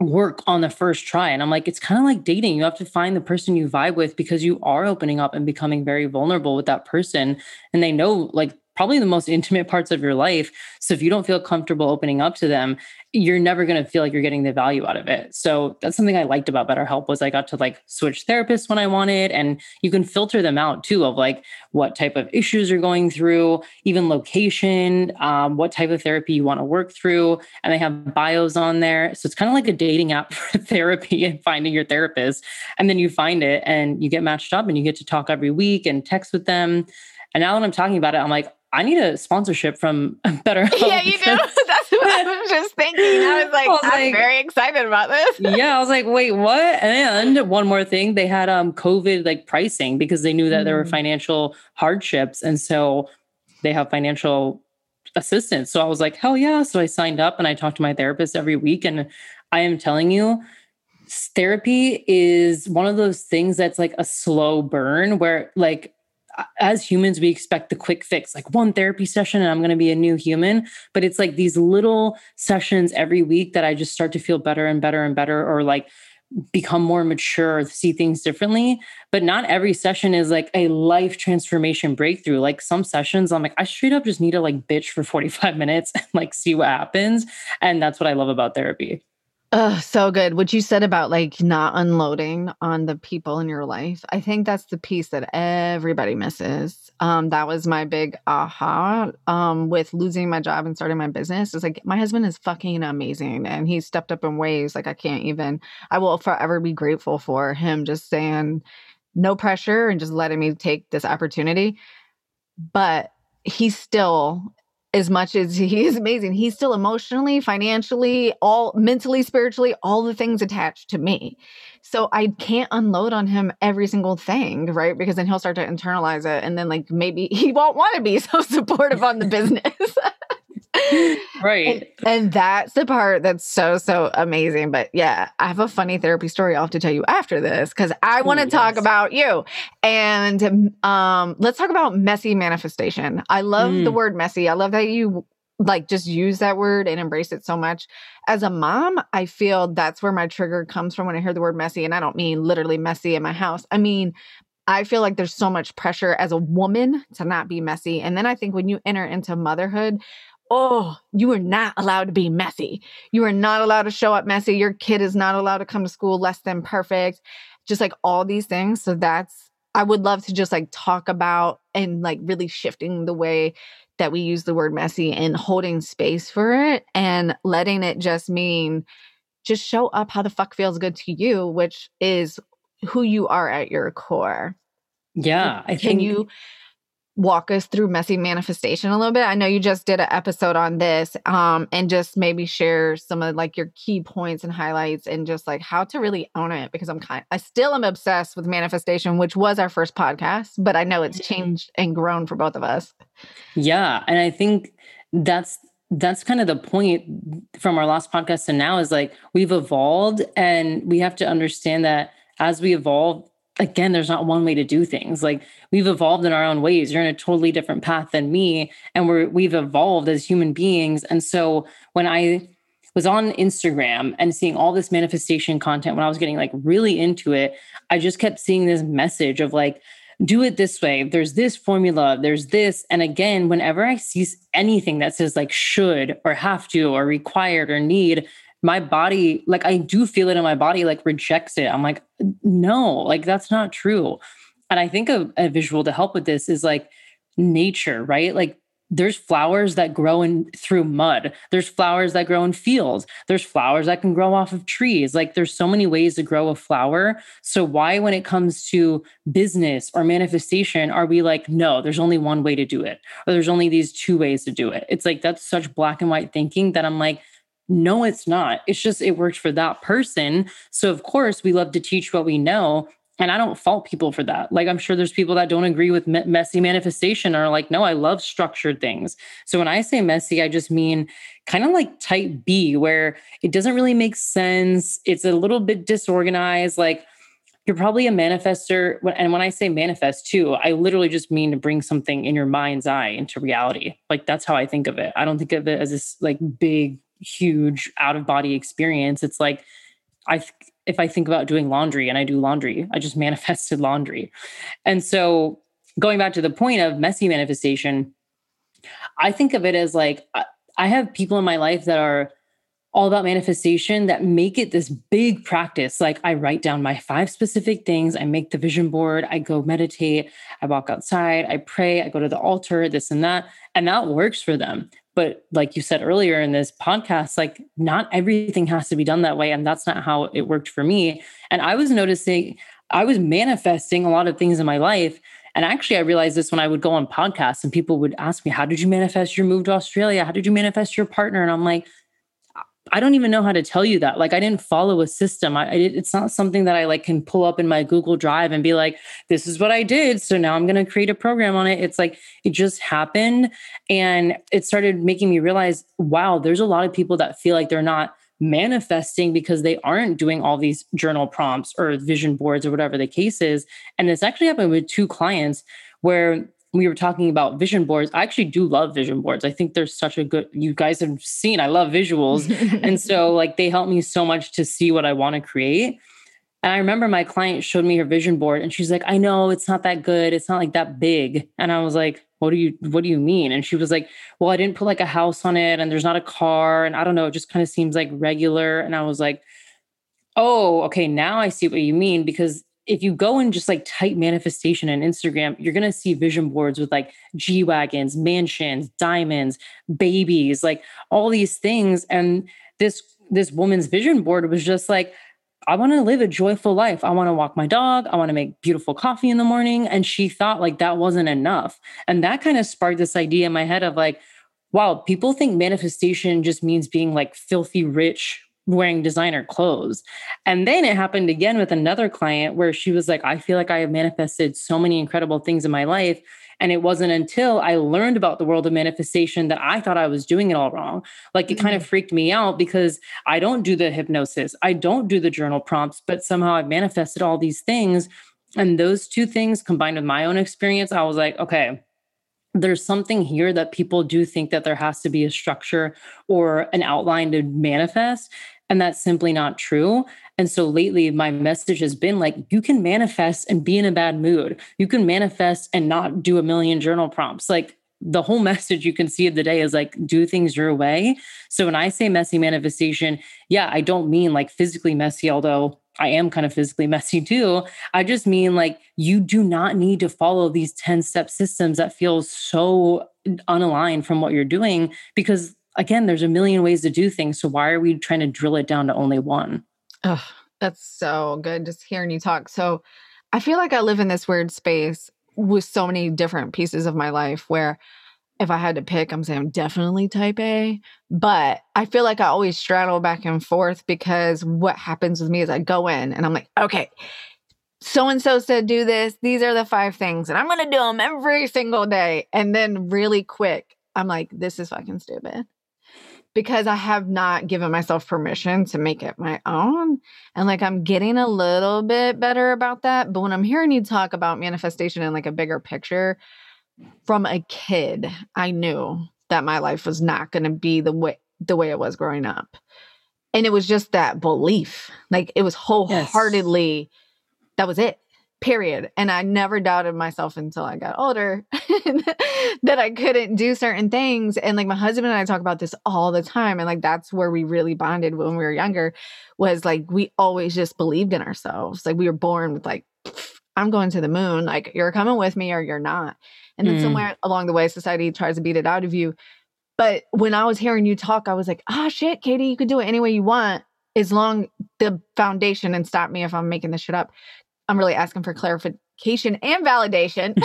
work on the first try. And I'm like, it's kind of like dating. You have to find the person you vibe with because you are opening up and becoming very vulnerable with that person. And they know like probably the most intimate parts of your life. So if you don't feel comfortable opening up to them, you're never going to feel like you're getting the value out of it. So that's something I liked about BetterHelp was I got to like switch therapists when I wanted and you can filter them out too of like what type of issues you're going through, even location, um, what type of therapy you want to work through. And they have bios on there. So it's kind of like a dating app for therapy and finding your therapist. And then you find it and you get matched up and you get to talk every week and text with them. And now that I'm talking about it, I'm like, I need a sponsorship from BetterHelp. Yeah, you do. That's what I was just thinking. I was like, I was I'm like, very excited about this. yeah, I was like, wait, what? And one more thing, they had um COVID like pricing because they knew that mm. there were mm. financial hardships, and so they have financial assistance. So I was like, hell yeah! So I signed up and I talked to my therapist every week, and I am telling you. Therapy is one of those things that's like a slow burn where, like, as humans, we expect the quick fix, like one therapy session and I'm going to be a new human. But it's like these little sessions every week that I just start to feel better and better and better, or like become more mature, see things differently. But not every session is like a life transformation breakthrough. Like some sessions, I'm like, I straight up just need to like bitch for 45 minutes and like see what happens. And that's what I love about therapy. Oh, so good. What you said about like not unloading on the people in your life, I think that's the piece that everybody misses. Um, that was my big aha um, with losing my job and starting my business. Is like my husband is fucking amazing, and he stepped up in ways like I can't even. I will forever be grateful for him just saying no pressure and just letting me take this opportunity. But he still as much as he is amazing, he's still emotionally, financially, all mentally, spiritually, all the things attached to me. So I can't unload on him every single thing, right? Because then he'll start to internalize it. And then, like, maybe he won't want to be so supportive on the business. Right. And, and, that's the part that's so, so amazing. But yeah, I have a funny therapy story I'll have to tell you after this because I want to yes. talk about you. And um, let's talk about messy manifestation. I love mm. the word messy. I love that you like just use that word and embrace it so much. As a mom, I feel that's where my trigger comes from when I hear the word messy. And I don't mean literally messy in my house. I mean, I feel like there's so much pressure as a woman to not be messy. And then I think when you enter into motherhood, oh, you are not allowed to be messy. You are not allowed to show up messy. Your kid is not allowed to come to school less than perfect. Just like all these things. So that's, I would love to just like talk about and like really shifting the way that we use the word messy and holding space for it and letting it just mean just show up how the fuck feels good to you, which is who you are at your core. Yeah. I Can think you walk us through messy manifestation a little bit? I know you just did an episode on this um and just maybe share some of like your key points and highlights and just like how to really own it because I'm kind I still am obsessed with manifestation which was our first podcast, but I know it's changed and grown for both of us. Yeah, and I think that's that's kind of the point from our last podcast and now is like we've evolved and we have to understand that as we evolve again, there's not one way to do things. Like we've evolved in our own ways. You're in a totally different path than me, and we're we've evolved as human beings. And so when I was on Instagram and seeing all this manifestation content, when I was getting like really into it, I just kept seeing this message of like, do it this way. There's this formula, there's this. And again, whenever I see anything that says like should or have to or required or need, my body, like I do feel it in my body, like rejects it. I'm like, no, like that's not true. And I think a, a visual to help with this is like nature, right? Like there's flowers that grow in through mud. There's flowers that grow in fields. There's flowers that can grow off of trees. Like there's so many ways to grow a flower. So why when it comes to business or manifestation are we like no, there's only one way to do it or there's only these two ways to do it. It's like that's such black and white thinking that I'm like no, it's not. It's just it worked for that person. So, of course, we love to teach what we know. And I don't fault people for that. Like, I'm sure there's people that don't agree with me- messy manifestation or like, no, I love structured things. So, when I say messy, I just mean kind of like type B, where it doesn't really make sense. It's a little bit disorganized. Like, you're probably a manifester. And when I say manifest too, I literally just mean to bring something in your mind's eye into reality. Like, that's how I think of it. I don't think of it as this like big huge out of body experience. It's like I if I think about doing laundry and I do laundry, I just manifested laundry. And so going back to the point of messy manifestation, I think of it as like I have people in my life that are all about manifestation that make it this big practice. Like I write down my five specific things, I make the vision board, I go meditate, I walk outside, I pray, I go to the altar, this and that. And that works for them. But like you said earlier in this podcast, like not everything has to be done that way. And that's not how it worked for me. And I was noticing, I was manifesting a lot of things in my life. And actually, I realized this when I would go on podcasts and people would ask me, How did you manifest your move to Australia? How did you manifest your partner? And I'm like, I don't even know how to tell you that. Like, I didn't follow a system. I, I, it's not something that I like can pull up in my Google Drive and be like, this is what I did. So now I'm going to create a program on it. It's like, it just happened. And it started making me realize, wow, there's a lot of people that feel like they're not manifesting because they aren't doing all these journal prompts or vision boards or whatever the case is. And it's actually happened with two clients where we were talking about vision boards. I actually do love vision boards. I think there's such a good, you guys have seen, I love visuals. and so, like, they help me so much to see what I want to create. And I remember my client showed me her vision board and she's like, I know it's not that good. It's not like that big. And I was like, what do you what do you mean? And she was like, well, I didn't put like a house on it and there's not a car. And I don't know, it just kind of seems like regular. And I was like, oh, okay, now I see what you mean. Because if you go and just like type manifestation on Instagram, you're gonna see vision boards with like G wagons, mansions, diamonds, babies, like all these things. And this this woman's vision board was just like, I want to live a joyful life. I want to walk my dog. I want to make beautiful coffee in the morning. And she thought like that wasn't enough. And that kind of sparked this idea in my head of like, wow, people think manifestation just means being like filthy rich wearing designer clothes. And then it happened again with another client where she was like, I feel like I have manifested so many incredible things in my life. And it wasn't until I learned about the world of manifestation that I thought I was doing it all wrong. Like it mm-hmm. kind of freaked me out because I don't do the hypnosis, I don't do the journal prompts, but somehow I've manifested all these things. And those two things combined with my own experience, I was like, okay, there's something here that people do think that there has to be a structure or an outline to manifest. And that's simply not true. And so lately, my message has been like, you can manifest and be in a bad mood. You can manifest and not do a million journal prompts. Like, the whole message you can see of the day is like do things your way. So when I say messy manifestation, yeah, I don't mean like physically messy, although I am kind of physically messy too. I just mean like you do not need to follow these 10 step systems that feel so unaligned from what you're doing because again, there's a million ways to do things. So why are we trying to drill it down to only one? Oh, that's so good just hearing you talk. So I feel like I live in this weird space with so many different pieces of my life where if I had to pick, I'm saying I'm definitely type A. But I feel like I always straddle back and forth because what happens with me is I go in and I'm like, okay, so and so said do this. These are the five things, and I'm going to do them every single day. And then really quick, I'm like, this is fucking stupid because I have not given myself permission to make it my own. And like I'm getting a little bit better about that. But when I'm hearing you talk about manifestation in like a bigger picture, from a kid, I knew that my life was not going to be the way the way it was growing up. And it was just that belief. Like it was wholeheartedly yes. that was it period. And I never doubted myself until I got older that I couldn't do certain things. And like my husband and I talk about this all the time. And like that's where we really bonded when we were younger was like we always just believed in ourselves. Like we were born with like, I'm going to the moon. Like you're coming with me or you're not. And then mm. somewhere along the way, society tries to beat it out of you. But when I was hearing you talk, I was like, oh shit, Katie, you could do it any way you want as long the foundation and stop me if I'm making this shit up I'm really asking for clarification and validation.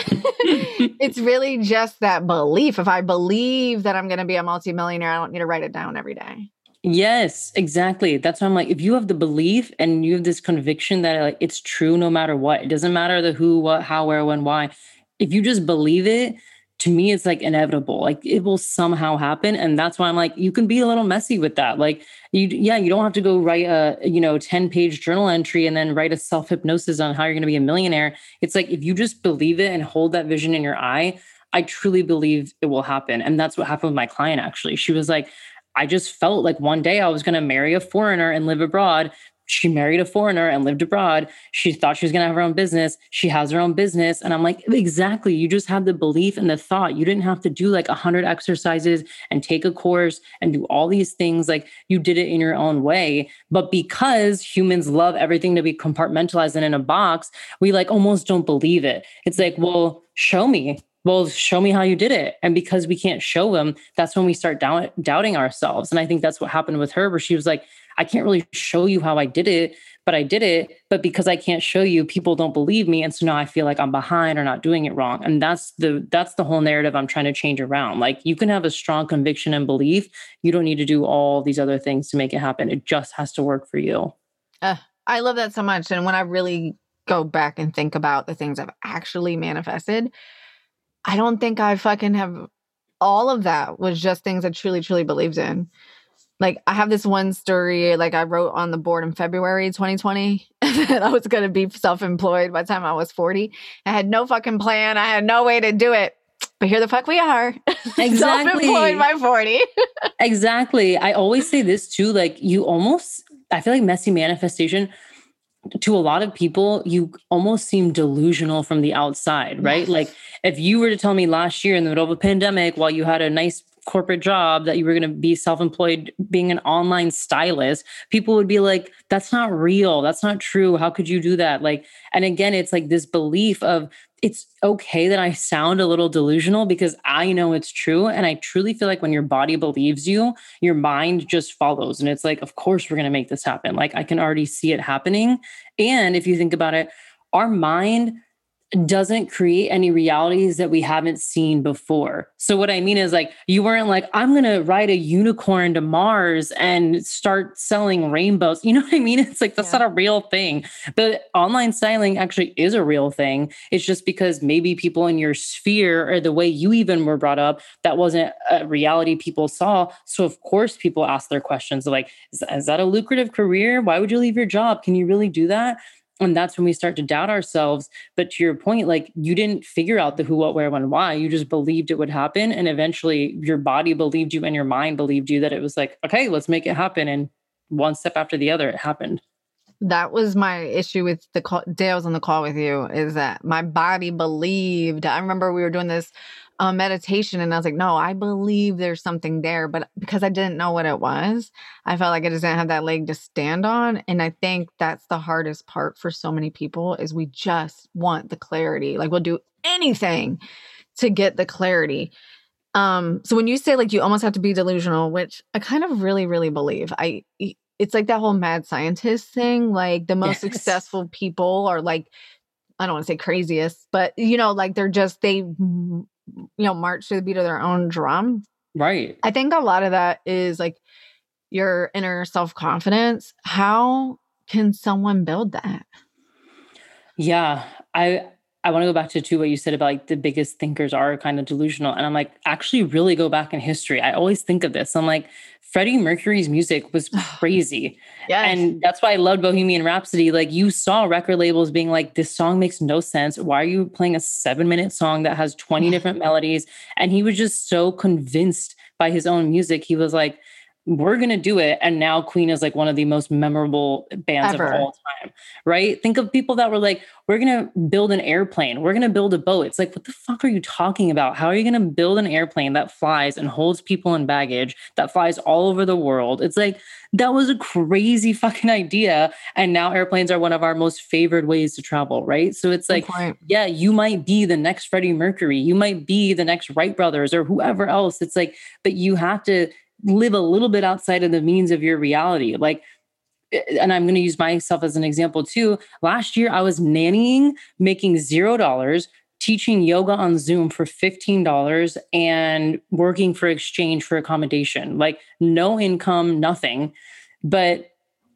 it's really just that belief. If I believe that I'm going to be a multimillionaire, I don't need to write it down every day. Yes, exactly. That's why I'm like, if you have the belief and you have this conviction that like it's true no matter what, it doesn't matter the who, what, how, where, when, why. If you just believe it, to me it's like inevitable like it will somehow happen and that's why i'm like you can be a little messy with that like you yeah you don't have to go write a you know 10 page journal entry and then write a self hypnosis on how you're going to be a millionaire. It's like if you just believe it and hold that vision in your eye i truly believe it will happen and that's what happened with my client actually. She was like i just felt like one day i was going to marry a foreigner and live abroad she married a foreigner and lived abroad. She thought she was going to have her own business. She has her own business. And I'm like, exactly. You just had the belief and the thought. You didn't have to do like a hundred exercises and take a course and do all these things. Like you did it in your own way. But because humans love everything to be compartmentalized and in a box, we like almost don't believe it. It's like, well, show me well show me how you did it and because we can't show them that's when we start doubt, doubting ourselves and i think that's what happened with her where she was like I can't really show you how I did it, but I did it. But because I can't show you, people don't believe me. And so now I feel like I'm behind or not doing it wrong. And that's the that's the whole narrative I'm trying to change around. Like you can have a strong conviction and belief. You don't need to do all these other things to make it happen. It just has to work for you. Uh, I love that so much. And when I really go back and think about the things I've actually manifested, I don't think I fucking have all of that was just things I truly, truly believed in like I have this one story like I wrote on the board in February 2020 that I was going to be self-employed by the time I was 40. I had no fucking plan. I had no way to do it. But here the fuck we are. Exactly. self-employed by 40. exactly. I always say this too like you almost I feel like messy manifestation to a lot of people, you almost seem delusional from the outside, right? Like if you were to tell me last year in the middle of a pandemic while you had a nice corporate job that you were going to be self-employed being an online stylist people would be like that's not real. That's not true. How could you do that? Like and again it's like this belief of it's okay that i sound a little delusional because i know it's true and i truly feel like when your body believes you your mind just follows and it's like of course we're going to make this happen. Like i can already see it happening and if you think about it our mind doesn't create any realities that we haven't seen before. So what I mean is like you weren't like I'm going to ride a unicorn to Mars and start selling rainbows. You know what I mean? It's like that's yeah. not a real thing. But online styling actually is a real thing. It's just because maybe people in your sphere or the way you even were brought up that wasn't a reality people saw. So of course people ask their questions like is, is that a lucrative career? Why would you leave your job? Can you really do that? And that's when we start to doubt ourselves but to your point like you didn't figure out the who what where when why you just believed it would happen and eventually your body believed you and your mind believed you that it was like okay let's make it happen and one step after the other it happened. That was my issue with the call was on the call with you is that my body believed i remember we were doing this uh, meditation and I was like, no, I believe there's something there. But because I didn't know what it was, I felt like I just didn't have that leg to stand on. And I think that's the hardest part for so many people is we just want the clarity. Like we'll do anything to get the clarity. Um, so when you say like you almost have to be delusional, which I kind of really, really believe, I it's like that whole mad scientist thing. Like the most yes. successful people are like I don't want to say craziest, but you know, like they're just they you know, march to the beat of their own drum. Right. I think a lot of that is like your inner self confidence. How can someone build that? Yeah. I, I want to go back to too what you said about like the biggest thinkers are kind of delusional. And I'm like, actually really go back in history. I always think of this. I'm like, Freddie Mercury's music was crazy. yes. And that's why I loved Bohemian Rhapsody. Like you saw record labels being like, this song makes no sense. Why are you playing a seven minute song that has 20 different melodies? And he was just so convinced by his own music. He was like, we're going to do it. And now Queen is like one of the most memorable bands Ever. of all time, right? Think of people that were like, we're going to build an airplane. We're going to build a boat. It's like, what the fuck are you talking about? How are you going to build an airplane that flies and holds people in baggage, that flies all over the world? It's like, that was a crazy fucking idea. And now airplanes are one of our most favored ways to travel, right? So it's like, yeah, you might be the next Freddie Mercury. You might be the next Wright brothers or whoever else. It's like, but you have to live a little bit outside of the means of your reality. Like, eh, and I'm going to use myself as an example too. Last year, I was nannying, making zero dollars, teaching yoga on Zoom for $15, and working for exchange for accommodation. Like, no income, nothing. But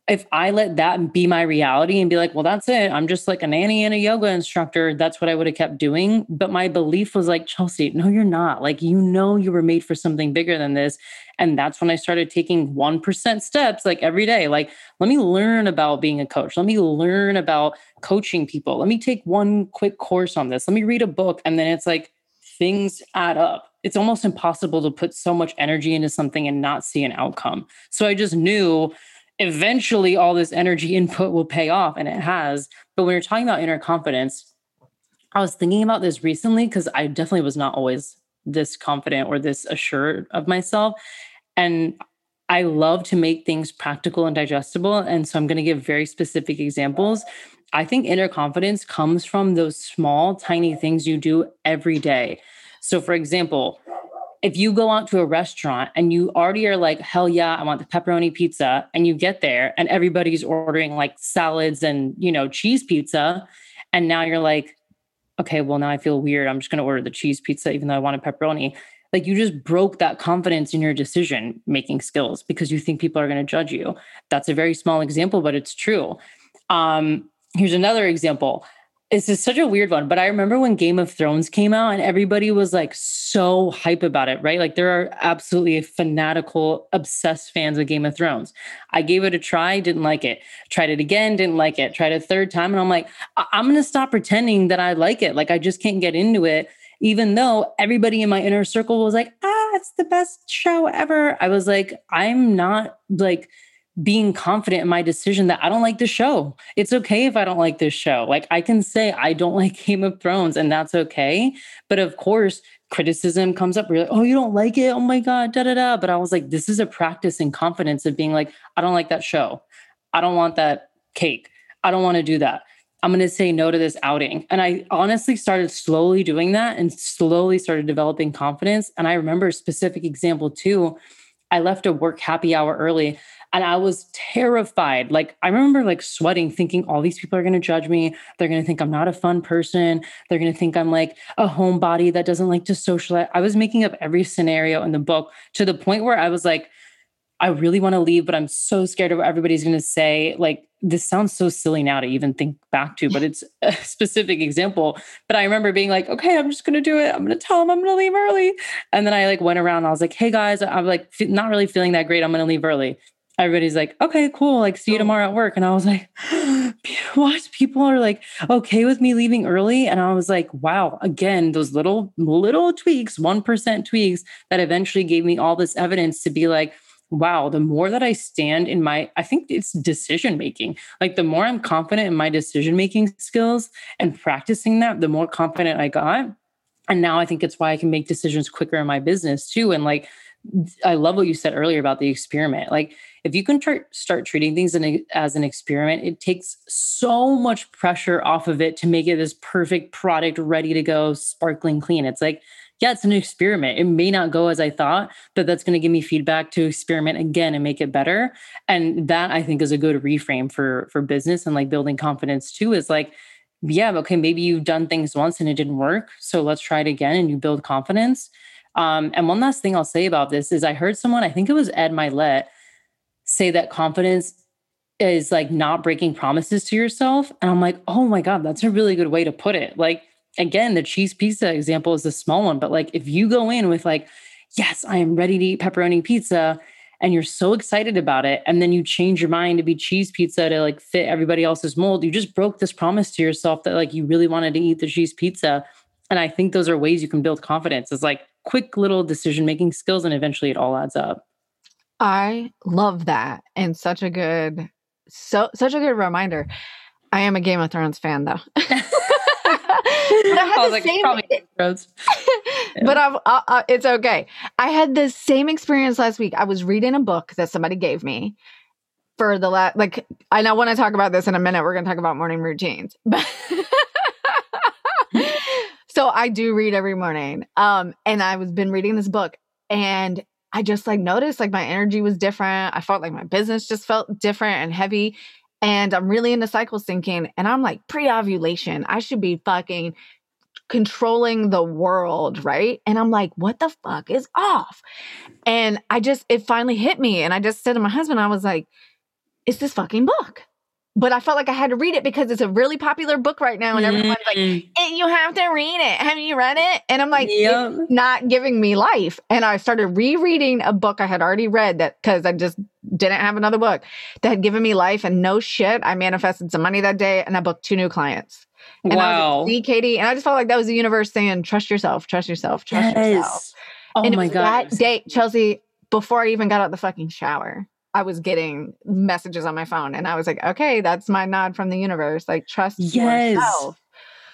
if I let that be my reality and be like, well, that's it. I'm just like a nanny and a yoga instructor. That's what I would have kept doing. But my belief was like, Chelsea, no, you're not. Like, you know, you were made for something bigger than this. And that's when I started taking 1% steps like every day. Like, let me learn about being a coach. Let me learn about coaching people. Let me take one quick course on this. Let me read a book. And then it's like things add up. It's almost impossible to put so much energy into something and not see an outcome. So I just knew eventually all this energy input will pay off and it has. But when you're talking about inner confidence, I was thinking about this recently because I definitely was not always this confident or this assured of myself. And I love to make things practical and digestible. And so I'm going to give very specific examples. I think inner confidence comes from those small, tiny things you do every day. So, for example, if you go out to a restaurant and you already are like, hell yeah, I want the pepperoni pizza, and you get there and everybody's ordering like salads and, you know, cheese pizza. And now you're like, okay, well, now I feel weird. I'm just going to order the cheese pizza, even though I want a pepperoni. Like you just broke that confidence in your decision making skills because you think people are going to judge you. That's a very small example, but it's true. Um, here's another example this just such a weird one, but I remember when Game of Thrones came out and everybody was like so hype about it, right? Like there are absolutely fanatical, obsessed fans of Game of Thrones. I gave it a try, didn't like it. Tried it again, didn't like it. Tried a third time, and I'm like, I- I'm gonna stop pretending that I like it. Like I just can't get into it, even though everybody in my inner circle was like, ah, it's the best show ever. I was like, I'm not like being confident in my decision that I don't like the show. It's okay if I don't like this show. Like I can say I don't like Game of Thrones and that's okay. But of course, criticism comes up. We're like, oh, you don't like it? Oh my God, da da da. But I was like, this is a practice in confidence of being like, I don't like that show. I don't want that cake. I don't want to do that. I'm going to say no to this outing. And I honestly started slowly doing that and slowly started developing confidence. And I remember a specific example too. I left a work happy hour early and I was terrified. Like, I remember like sweating, thinking all these people are going to judge me. They're going to think I'm not a fun person. They're going to think I'm like a homebody that doesn't like to socialize. I was making up every scenario in the book to the point where I was like, I really want to leave, but I'm so scared of what everybody's going to say. Like, this sounds so silly now to even think back to, but it's a specific example. But I remember being like, okay, I'm just going to do it. I'm going to tell them I'm going to leave early. And then I like went around. I was like, hey guys, I'm like not really feeling that great. I'm going to leave early everybody's like, okay, cool. Like, see you tomorrow at work. And I was like, what? People are like, okay with me leaving early. And I was like, wow, again, those little, little tweaks, 1% tweaks that eventually gave me all this evidence to be like, wow, the more that I stand in my, I think it's decision making. Like, the more I'm confident in my decision making skills and practicing that, the more confident I got. And now I think it's why I can make decisions quicker in my business too. And like, I love what you said earlier about the experiment. Like, if you can tr- start treating things a, as an experiment, it takes so much pressure off of it to make it this perfect product ready to go, sparkling clean. It's like, yeah, it's an experiment. It may not go as I thought, but that's going to give me feedback to experiment again and make it better. And that I think is a good reframe for for business and like building confidence too. Is like, yeah, okay, maybe you've done things once and it didn't work, so let's try it again, and you build confidence. Um, and one last thing I'll say about this is I heard someone, I think it was Ed Mylett, say that confidence is like not breaking promises to yourself. And I'm like, oh my God, that's a really good way to put it. Like, again, the cheese pizza example is a small one, but like if you go in with like, yes, I am ready to eat pepperoni pizza, and you're so excited about it, and then you change your mind to be cheese pizza to like fit everybody else's mold, you just broke this promise to yourself that like you really wanted to eat the cheese pizza. And I think those are ways you can build confidence. It's like quick little decision making skills, and eventually it all adds up. I love that and such a good so such a good reminder. I am a Game of Thrones fan though. but I had the like, same, yeah. but I've, uh, uh, it's okay. I had the same experience last week. I was reading a book that somebody gave me for the last, like, I know when I talk about this in a minute, we're going to talk about morning routines. But so I do read every morning. Um, and I was been reading this book and I just like noticed like my energy was different. I felt like my business just felt different and heavy. And I'm really into cycle syncing. And I'm like pre ovulation. I should be fucking controlling the world, right? And I'm like, what the fuck is off? And I just, it finally hit me. And I just said to my husband, I was like, it's this fucking book but I felt like I had to read it because it's a really popular book right now, and everyone's like, mm-hmm. "You have to read it. Have you read it?" And I'm like, yep. "It's not giving me life." And I started rereading a book I had already read that because I just didn't have another book that had given me life. And no shit, I manifested some money that day, and I booked two new clients. And wow. I was like Katie, and I just felt like that was the universe saying, "Trust yourself, trust yourself, trust yes. yourself." Oh and my god! That day, Chelsea, before I even got out the fucking shower. I was getting messages on my phone. And I was like, okay, that's my nod from the universe. Like, trust yes. yourself.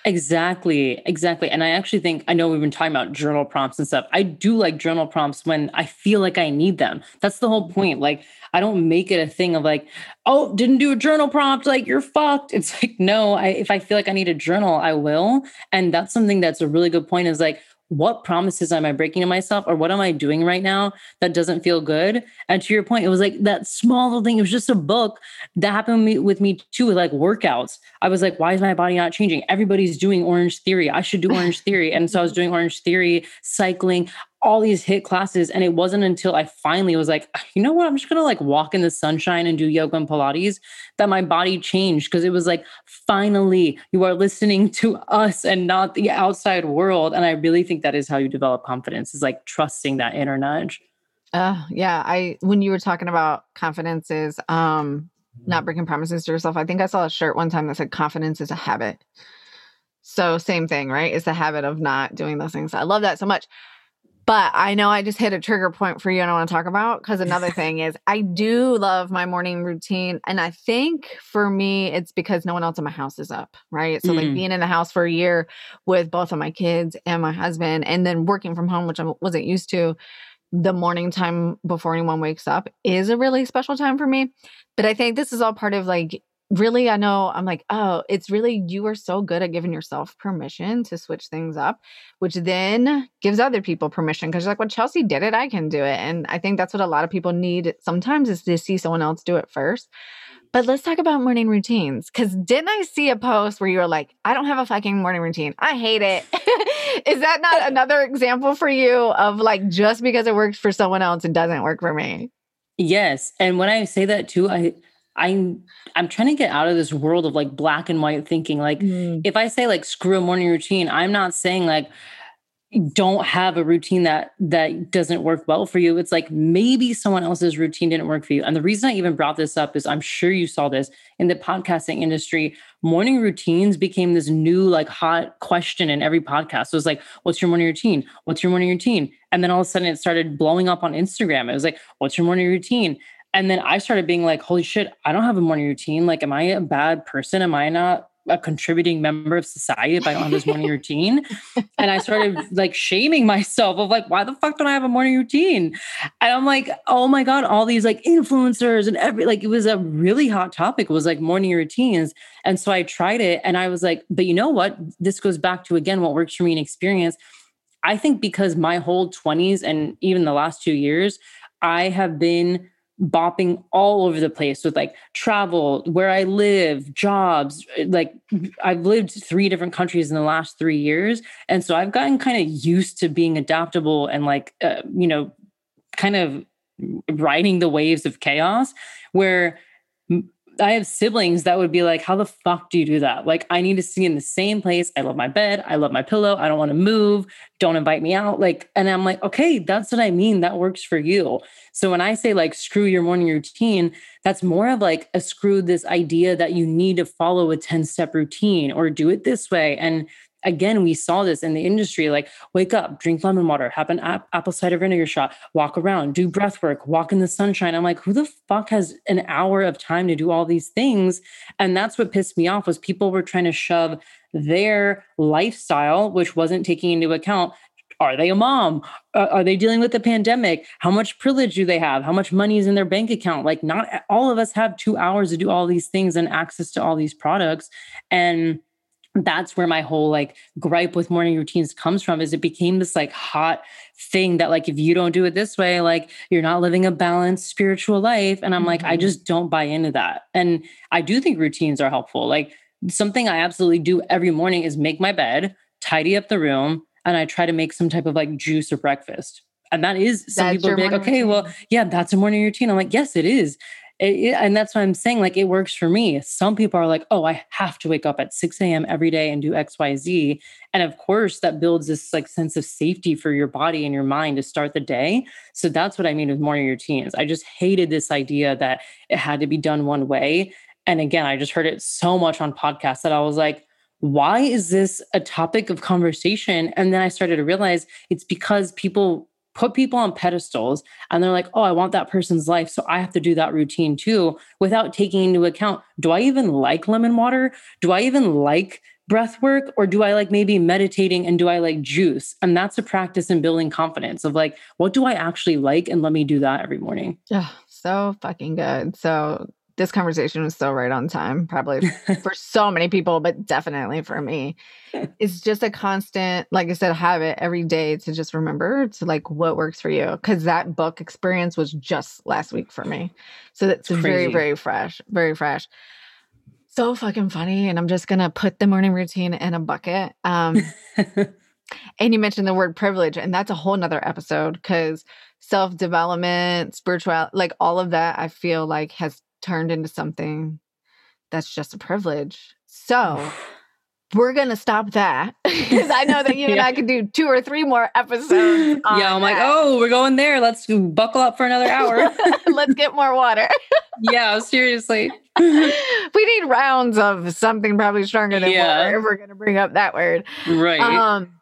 Exactly, exactly. And I actually think I know we've been talking about journal prompts and stuff. I do like journal prompts when I feel like I need them. That's the whole mm-hmm. point. Like, I don't make it a thing of like, oh, didn't do a journal prompt, like you're fucked. It's like, no, I if I feel like I need a journal, I will. And that's something that's a really good point is like, what promises am I breaking to myself or what am I doing right now that doesn't feel good? And to your point, it was like that small little thing. It was just a book that happened with me, with me too, with like workouts. I was like, why is my body not changing? Everybody's doing Orange Theory. I should do Orange Theory. And so I was doing Orange Theory, cycling all these HIIT classes. And it wasn't until I finally was like, you know what? I'm just going to like walk in the sunshine and do yoga and Pilates that my body changed. Cause it was like, finally, you are listening to us and not the outside world. And I really think that is how you develop confidence is like trusting that inner nudge. Uh, yeah. I, when you were talking about confidence is, um, not breaking promises to yourself. I think I saw a shirt one time that said confidence is a habit. So same thing, right? It's the habit of not doing those things. I love that so much. But I know I just hit a trigger point for you and I want to talk about because another thing is I do love my morning routine. And I think for me, it's because no one else in my house is up, right? So, mm. like being in the house for a year with both of my kids and my husband, and then working from home, which I wasn't used to, the morning time before anyone wakes up is a really special time for me. But I think this is all part of like really i know i'm like oh it's really you are so good at giving yourself permission to switch things up which then gives other people permission because like well chelsea did it i can do it and i think that's what a lot of people need sometimes is to see someone else do it first. But let's talk about morning routines because didn't i see a post where you were like i don't have a fucking morning routine i hate it. Is that not another example for you of like just because it works for someone else it doesn't work for me? Yes and when i say that too i I'm I'm trying to get out of this world of like black and white thinking. Like mm. if I say like screw a morning routine, I'm not saying like don't have a routine that that doesn't work well for you. It's like maybe someone else's routine didn't work for you. And the reason I even brought this up is I'm sure you saw this in the podcasting industry. Morning routines became this new like hot question in every podcast. So it was like, what's your morning routine? What's your morning routine? And then all of a sudden it started blowing up on Instagram. It was like, what's your morning routine? And then I started being like, holy shit, I don't have a morning routine. Like, am I a bad person? Am I not a contributing member of society if I don't have this morning routine? And I started like shaming myself of like, why the fuck don't I have a morning routine? And I'm like, oh my God, all these like influencers and every like it was a really hot topic, was like morning routines. And so I tried it and I was like, but you know what? This goes back to again what works for me in experience. I think because my whole 20s and even the last two years, I have been bopping all over the place with like travel, where I live, jobs. Like I've lived three different countries in the last three years. And so I've gotten kind of used to being adaptable and like, uh, you know, kind of riding the waves of chaos where I have siblings that would be like, How the fuck do you do that? Like, I need to stay in the same place. I love my bed. I love my pillow. I don't want to move. Don't invite me out. Like, and I'm like, Okay, that's what I mean. That works for you. So when I say like, screw your morning routine, that's more of like a screw this idea that you need to follow a 10 step routine or do it this way. And again, we saw this in the industry like wake up, drink lemon water, have an ap- apple cider vinegar shot, walk around, do breath work, walk in the sunshine. I'm like, who the fuck has an hour of time to do all these things? And that's what pissed me off was people were trying to shove their lifestyle, which wasn't taking into account are they a mom? Uh, are they dealing with the pandemic? How much privilege do they have? How much money is in their bank account? Like, not all of us have two hours to do all these things and access to all these products. And that's where my whole like gripe with morning routines comes from is it became this like hot thing that like if you don't do it this way like you're not living a balanced spiritual life and i'm mm-hmm. like i mm-hmm. just don't buy into that and i do think routines are helpful like something i absolutely do every morning is make my bed tidy up the room and i try to make some type of like juice or breakfast and that is some that's people be like okay routine. well yeah that's a morning routine i'm like yes it is it, and that's what I'm saying. Like it works for me. Some people are like, oh, I have to wake up at 6 a.m. every day and do X, Y, Z. And of course, that builds this like sense of safety for your body and your mind to start the day. So that's what I mean with morning routines. I just hated this idea that it had to be done one way. And again, I just heard it so much on podcasts that I was like, why is this a topic of conversation? And then I started to realize it's because people put people on pedestals and they're like, oh, I want that person's life. So I have to do that routine too without taking into account do I even like lemon water? Do I even like breath work or do I like maybe meditating and do I like juice? And that's a practice in building confidence of like, what do I actually like? And let me do that every morning. Yeah, so fucking good. So this conversation was so right on time, probably for so many people, but definitely for me. It's just a constant, like I said, habit every day to just remember to like what works for you. Cause that book experience was just last week for me. So that's very, very fresh, very fresh so fucking funny. And I'm just going to put the morning routine in a bucket. Um, and you mentioned the word privilege, and that's a whole nother episode because self development, spiritual, like all of that, I feel like has turned into something that's just a privilege. So, we're going to stop that because I know that you yeah. and I could do two or three more episodes. yeah, I'm that. like, oh, we're going there. Let's buckle up for another hour. Let's get more water. yeah, seriously. we need rounds of something probably stronger than yeah. water if we're going to bring up that word. Right. Um,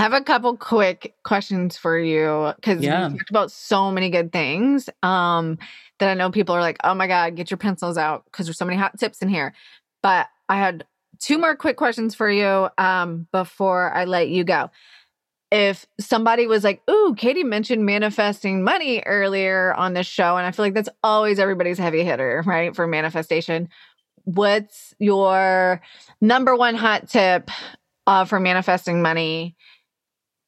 I have a couple quick questions for you because yeah. we talked about so many good things um, that I know people are like, oh my God, get your pencils out because there's so many hot tips in here. But I had two more quick questions for you um, before I let you go. If somebody was like, Ooh, Katie mentioned manifesting money earlier on this show, and I feel like that's always everybody's heavy hitter, right? For manifestation. What's your number one hot tip uh, for manifesting money?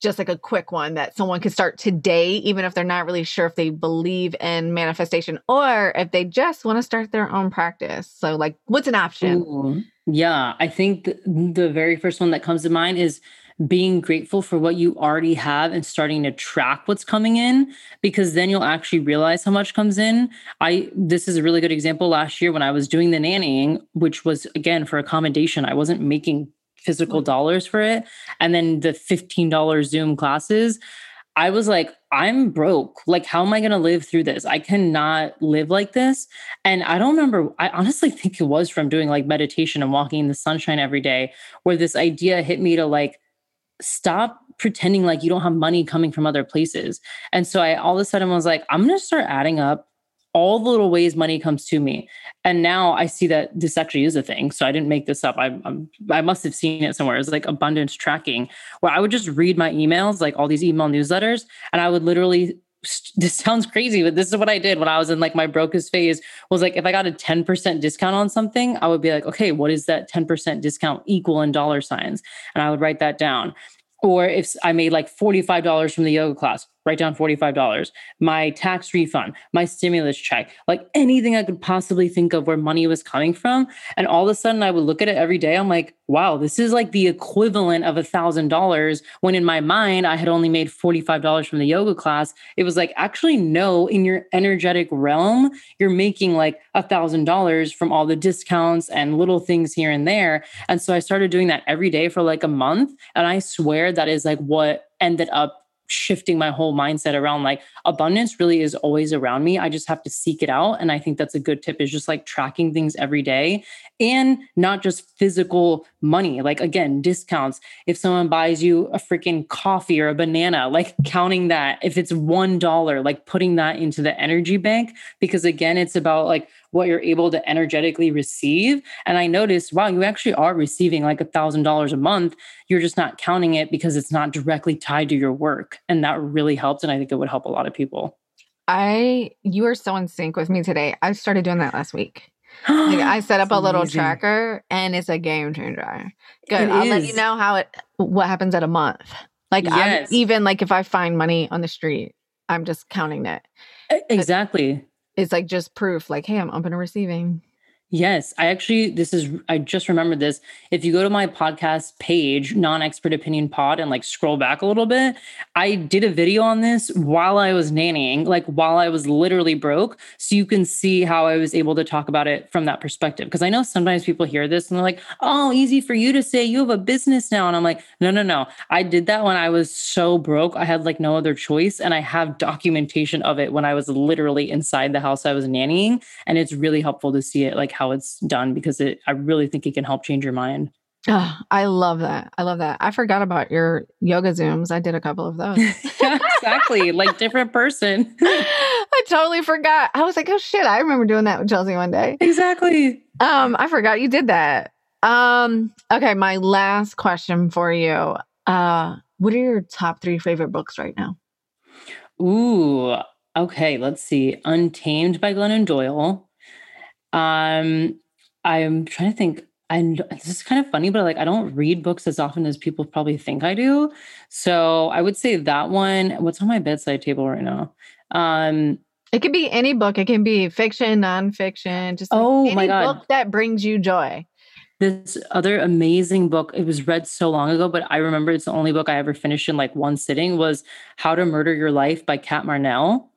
Just like a quick one that someone could start today, even if they're not really sure if they believe in manifestation or if they just want to start their own practice. So, like, what's an option? Ooh. Yeah, I think the, the very first one that comes to mind is being grateful for what you already have and starting to track what's coming in because then you'll actually realize how much comes in. I this is a really good example last year when I was doing the nannying, which was again for accommodation. I wasn't making physical mm-hmm. dollars for it. And then the $15 Zoom classes, I was like, I'm broke. Like, how am I going to live through this? I cannot live like this. And I don't remember, I honestly think it was from doing like meditation and walking in the sunshine every day, where this idea hit me to like, stop pretending like you don't have money coming from other places. And so I all of a sudden was like, I'm going to start adding up all the little ways money comes to me. And now I see that this actually is a thing. So I didn't make this up. I, i must have seen it somewhere. It's like abundance tracking, where I would just read my emails, like all these email newsletters, and I would literally. This sounds crazy, but this is what I did when I was in like my brokest phase. Was like if I got a 10% discount on something, I would be like, okay, what is that 10% discount equal in dollar signs? And I would write that down. Or if I made like $45 from the yoga class, write down $45, my tax refund, my stimulus check, like anything I could possibly think of where money was coming from. And all of a sudden I would look at it every day. I'm like, wow, this is like the equivalent of a thousand dollars. When in my mind, I had only made $45 from the yoga class. It was like, actually, no, in your energetic realm, you're making like a thousand dollars from all the discounts and little things here and there. And so I started doing that every day for like a month. And I swear that is like what ended up shifting my whole mindset around like abundance really is always around me. I just have to seek it out. And I think that's a good tip is just like tracking things every day and not just physical money. Like again, discounts. If someone buys you a freaking coffee or a banana, like counting that, if it's $1, like putting that into the energy bank, because again, it's about like what you're able to energetically receive. And I noticed, wow, you actually are receiving like a thousand dollars a month. You're just not counting it because it's not directly tied to your work. And that really helped. And I think it would help a lot of people. I, you are so in sync with me today. I started doing that last week. like I set up a little amazing. tracker and it's a game changer. Good. It I'll is. let you know how it what happens at a month. Like yes. even like if I find money on the street, I'm just counting it. Exactly it's like just proof like hey i'm open to receiving Yes, I actually, this is, I just remembered this. If you go to my podcast page, Non Expert Opinion Pod, and like scroll back a little bit, I did a video on this while I was nannying, like while I was literally broke. So you can see how I was able to talk about it from that perspective. Cause I know sometimes people hear this and they're like, oh, easy for you to say you have a business now. And I'm like, no, no, no. I did that when I was so broke. I had like no other choice. And I have documentation of it when I was literally inside the house I was nannying. And it's really helpful to see it like how it's done because it I really think it can help change your mind. Oh, I love that. I love that. I forgot about your yoga Zooms. I did a couple of those. exactly. like different person. I totally forgot. I was like, oh shit, I remember doing that with Chelsea one day. Exactly. Um, I forgot you did that. Um, okay, my last question for you. Uh, what are your top three favorite books right now? Ooh, okay. Let's see. Untamed by Glennon Doyle. Um, I'm trying to think. And this is kind of funny, but like I don't read books as often as people probably think I do. So I would say that one. What's on my bedside table right now? Um, it could be any book. It can be fiction, nonfiction, just like oh any my god, book that brings you joy. this other amazing book it was read so long ago but i remember it's the only book i ever finished in like one sitting was how to murder your life by Cat Marnell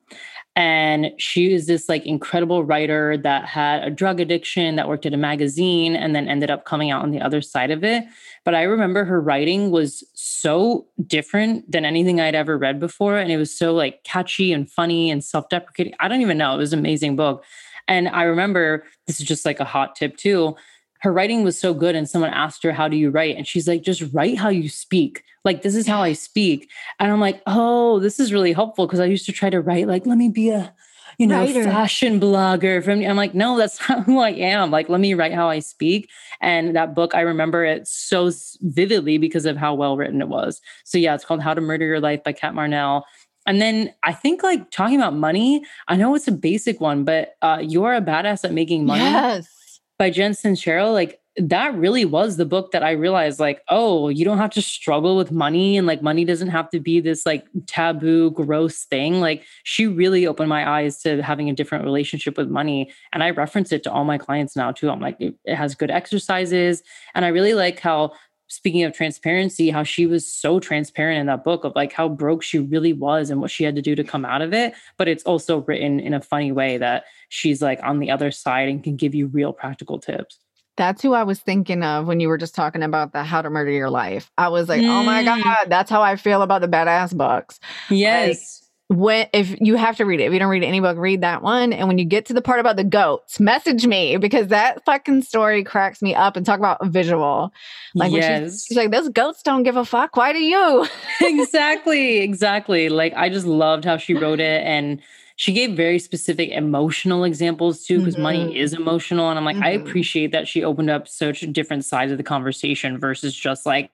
and she is this like incredible writer that had a drug addiction that worked at a magazine and then ended up coming out on the other side of it. But i remember her writing was so different than anything i'd ever read before and it was so like catchy and funny and self-deprecating. I don't even know. It was an amazing book. And i remember this is just like a hot tip too her writing was so good and someone asked her how do you write? And she's like just write how you speak. Like this is how i speak. And i'm like oh this is really helpful because i used to try to write like let me be a you know Writer. fashion blogger from i'm like no that's not who i am. Like let me write how i speak. And that book i remember it so vividly because of how well written it was. So yeah it's called how to murder your life by Cat Marnell. And then I think like talking about money, I know it's a basic one, but uh, you're a badass at making money. Yes. By Jen Sincero, like that really was the book that I realized, like, oh, you don't have to struggle with money and like money doesn't have to be this like taboo, gross thing. Like she really opened my eyes to having a different relationship with money. And I reference it to all my clients now too. I'm like, it, it has good exercises. And I really like how speaking of transparency, how she was so transparent in that book of like how broke she really was and what she had to do to come out of it. But it's also written in a funny way that she's like on the other side and can give you real practical tips. That's who I was thinking of when you were just talking about the how to murder your life. I was like, oh my Mm. God, that's how I feel about the badass books. Yes. When if you have to read it, if you don't read any book, read that one. And when you get to the part about the goats, message me because that fucking story cracks me up and talk about visual. Like when she's, she's like, those goats don't give a fuck. Why do you? exactly. Exactly. Like I just loved how she wrote it and she gave very specific emotional examples too, because Mhm. money is emotional. And I'm like, I Mhm. appreciate that she opened up such different sides of the conversation versus just like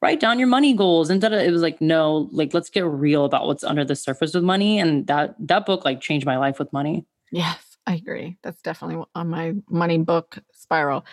write down your money goals. And da-da. it was like, no, like let's get real about what's under the surface with money. And that that book like changed my life with money. Yes, I agree. That's definitely on my money book spiral.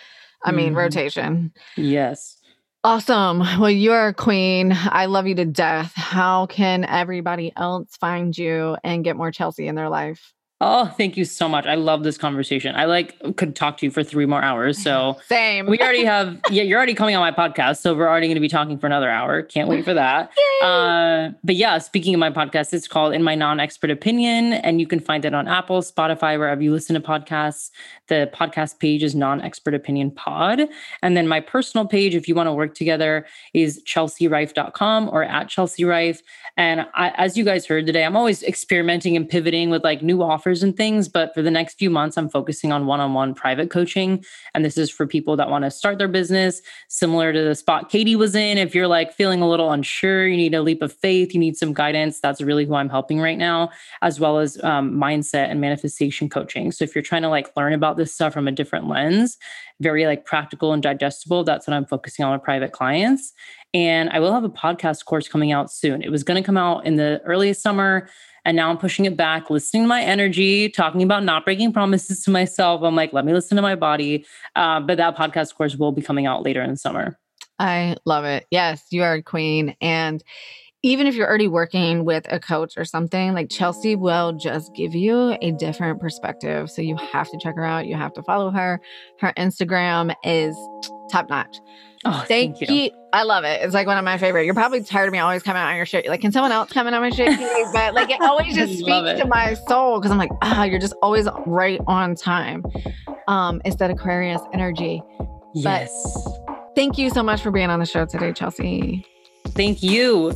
I mean, Mhm. rotation. Yes. Awesome. Well, you're a queen. I love you to death. How can everybody else find you and get more Chelsea in their life? Oh, thank you so much. I love this conversation. I like could talk to you for three more hours. So Same. we already have yeah you're already coming on my podcast so we're already going to be talking for another hour can't wait for that uh, but yeah speaking of my podcast it's called in my non-expert opinion and you can find it on apple spotify wherever you listen to podcasts the podcast page is non-expert opinion pod and then my personal page if you want to work together is chelsearife.com or at chelsea rife and I, as you guys heard today i'm always experimenting and pivoting with like new offers and things but for the next few months i'm focusing on one-on-one private coaching and this is for people that want to start their business, similar to the spot Katie was in. If you're like feeling a little unsure, you need a leap of faith, you need some guidance, that's really who I'm helping right now, as well as um, mindset and manifestation coaching. So if you're trying to like learn about this stuff from a different lens, very like practical and digestible, that's what I'm focusing on with private clients. And I will have a podcast course coming out soon. It was going to come out in the early summer. And now I'm pushing it back, listening to my energy, talking about not breaking promises to myself. I'm like, let me listen to my body. Uh, but that podcast course will be coming out later in the summer. I love it. Yes, you are a queen. And even if you're already working with a coach or something, like Chelsea will just give you a different perspective. So you have to check her out. You have to follow her. Her Instagram is top notch. Oh, Thank, thank, you. you. I love it. It's like one of my favorite. You're probably tired of me always coming out on your shit. Like, can someone else come in on my shit? But like, it always just speaks to my soul because I'm like, ah, you're just always right on time. Um, it's that Aquarius energy. Yes. Thank you so much for being on the show today, Chelsea. Thank you.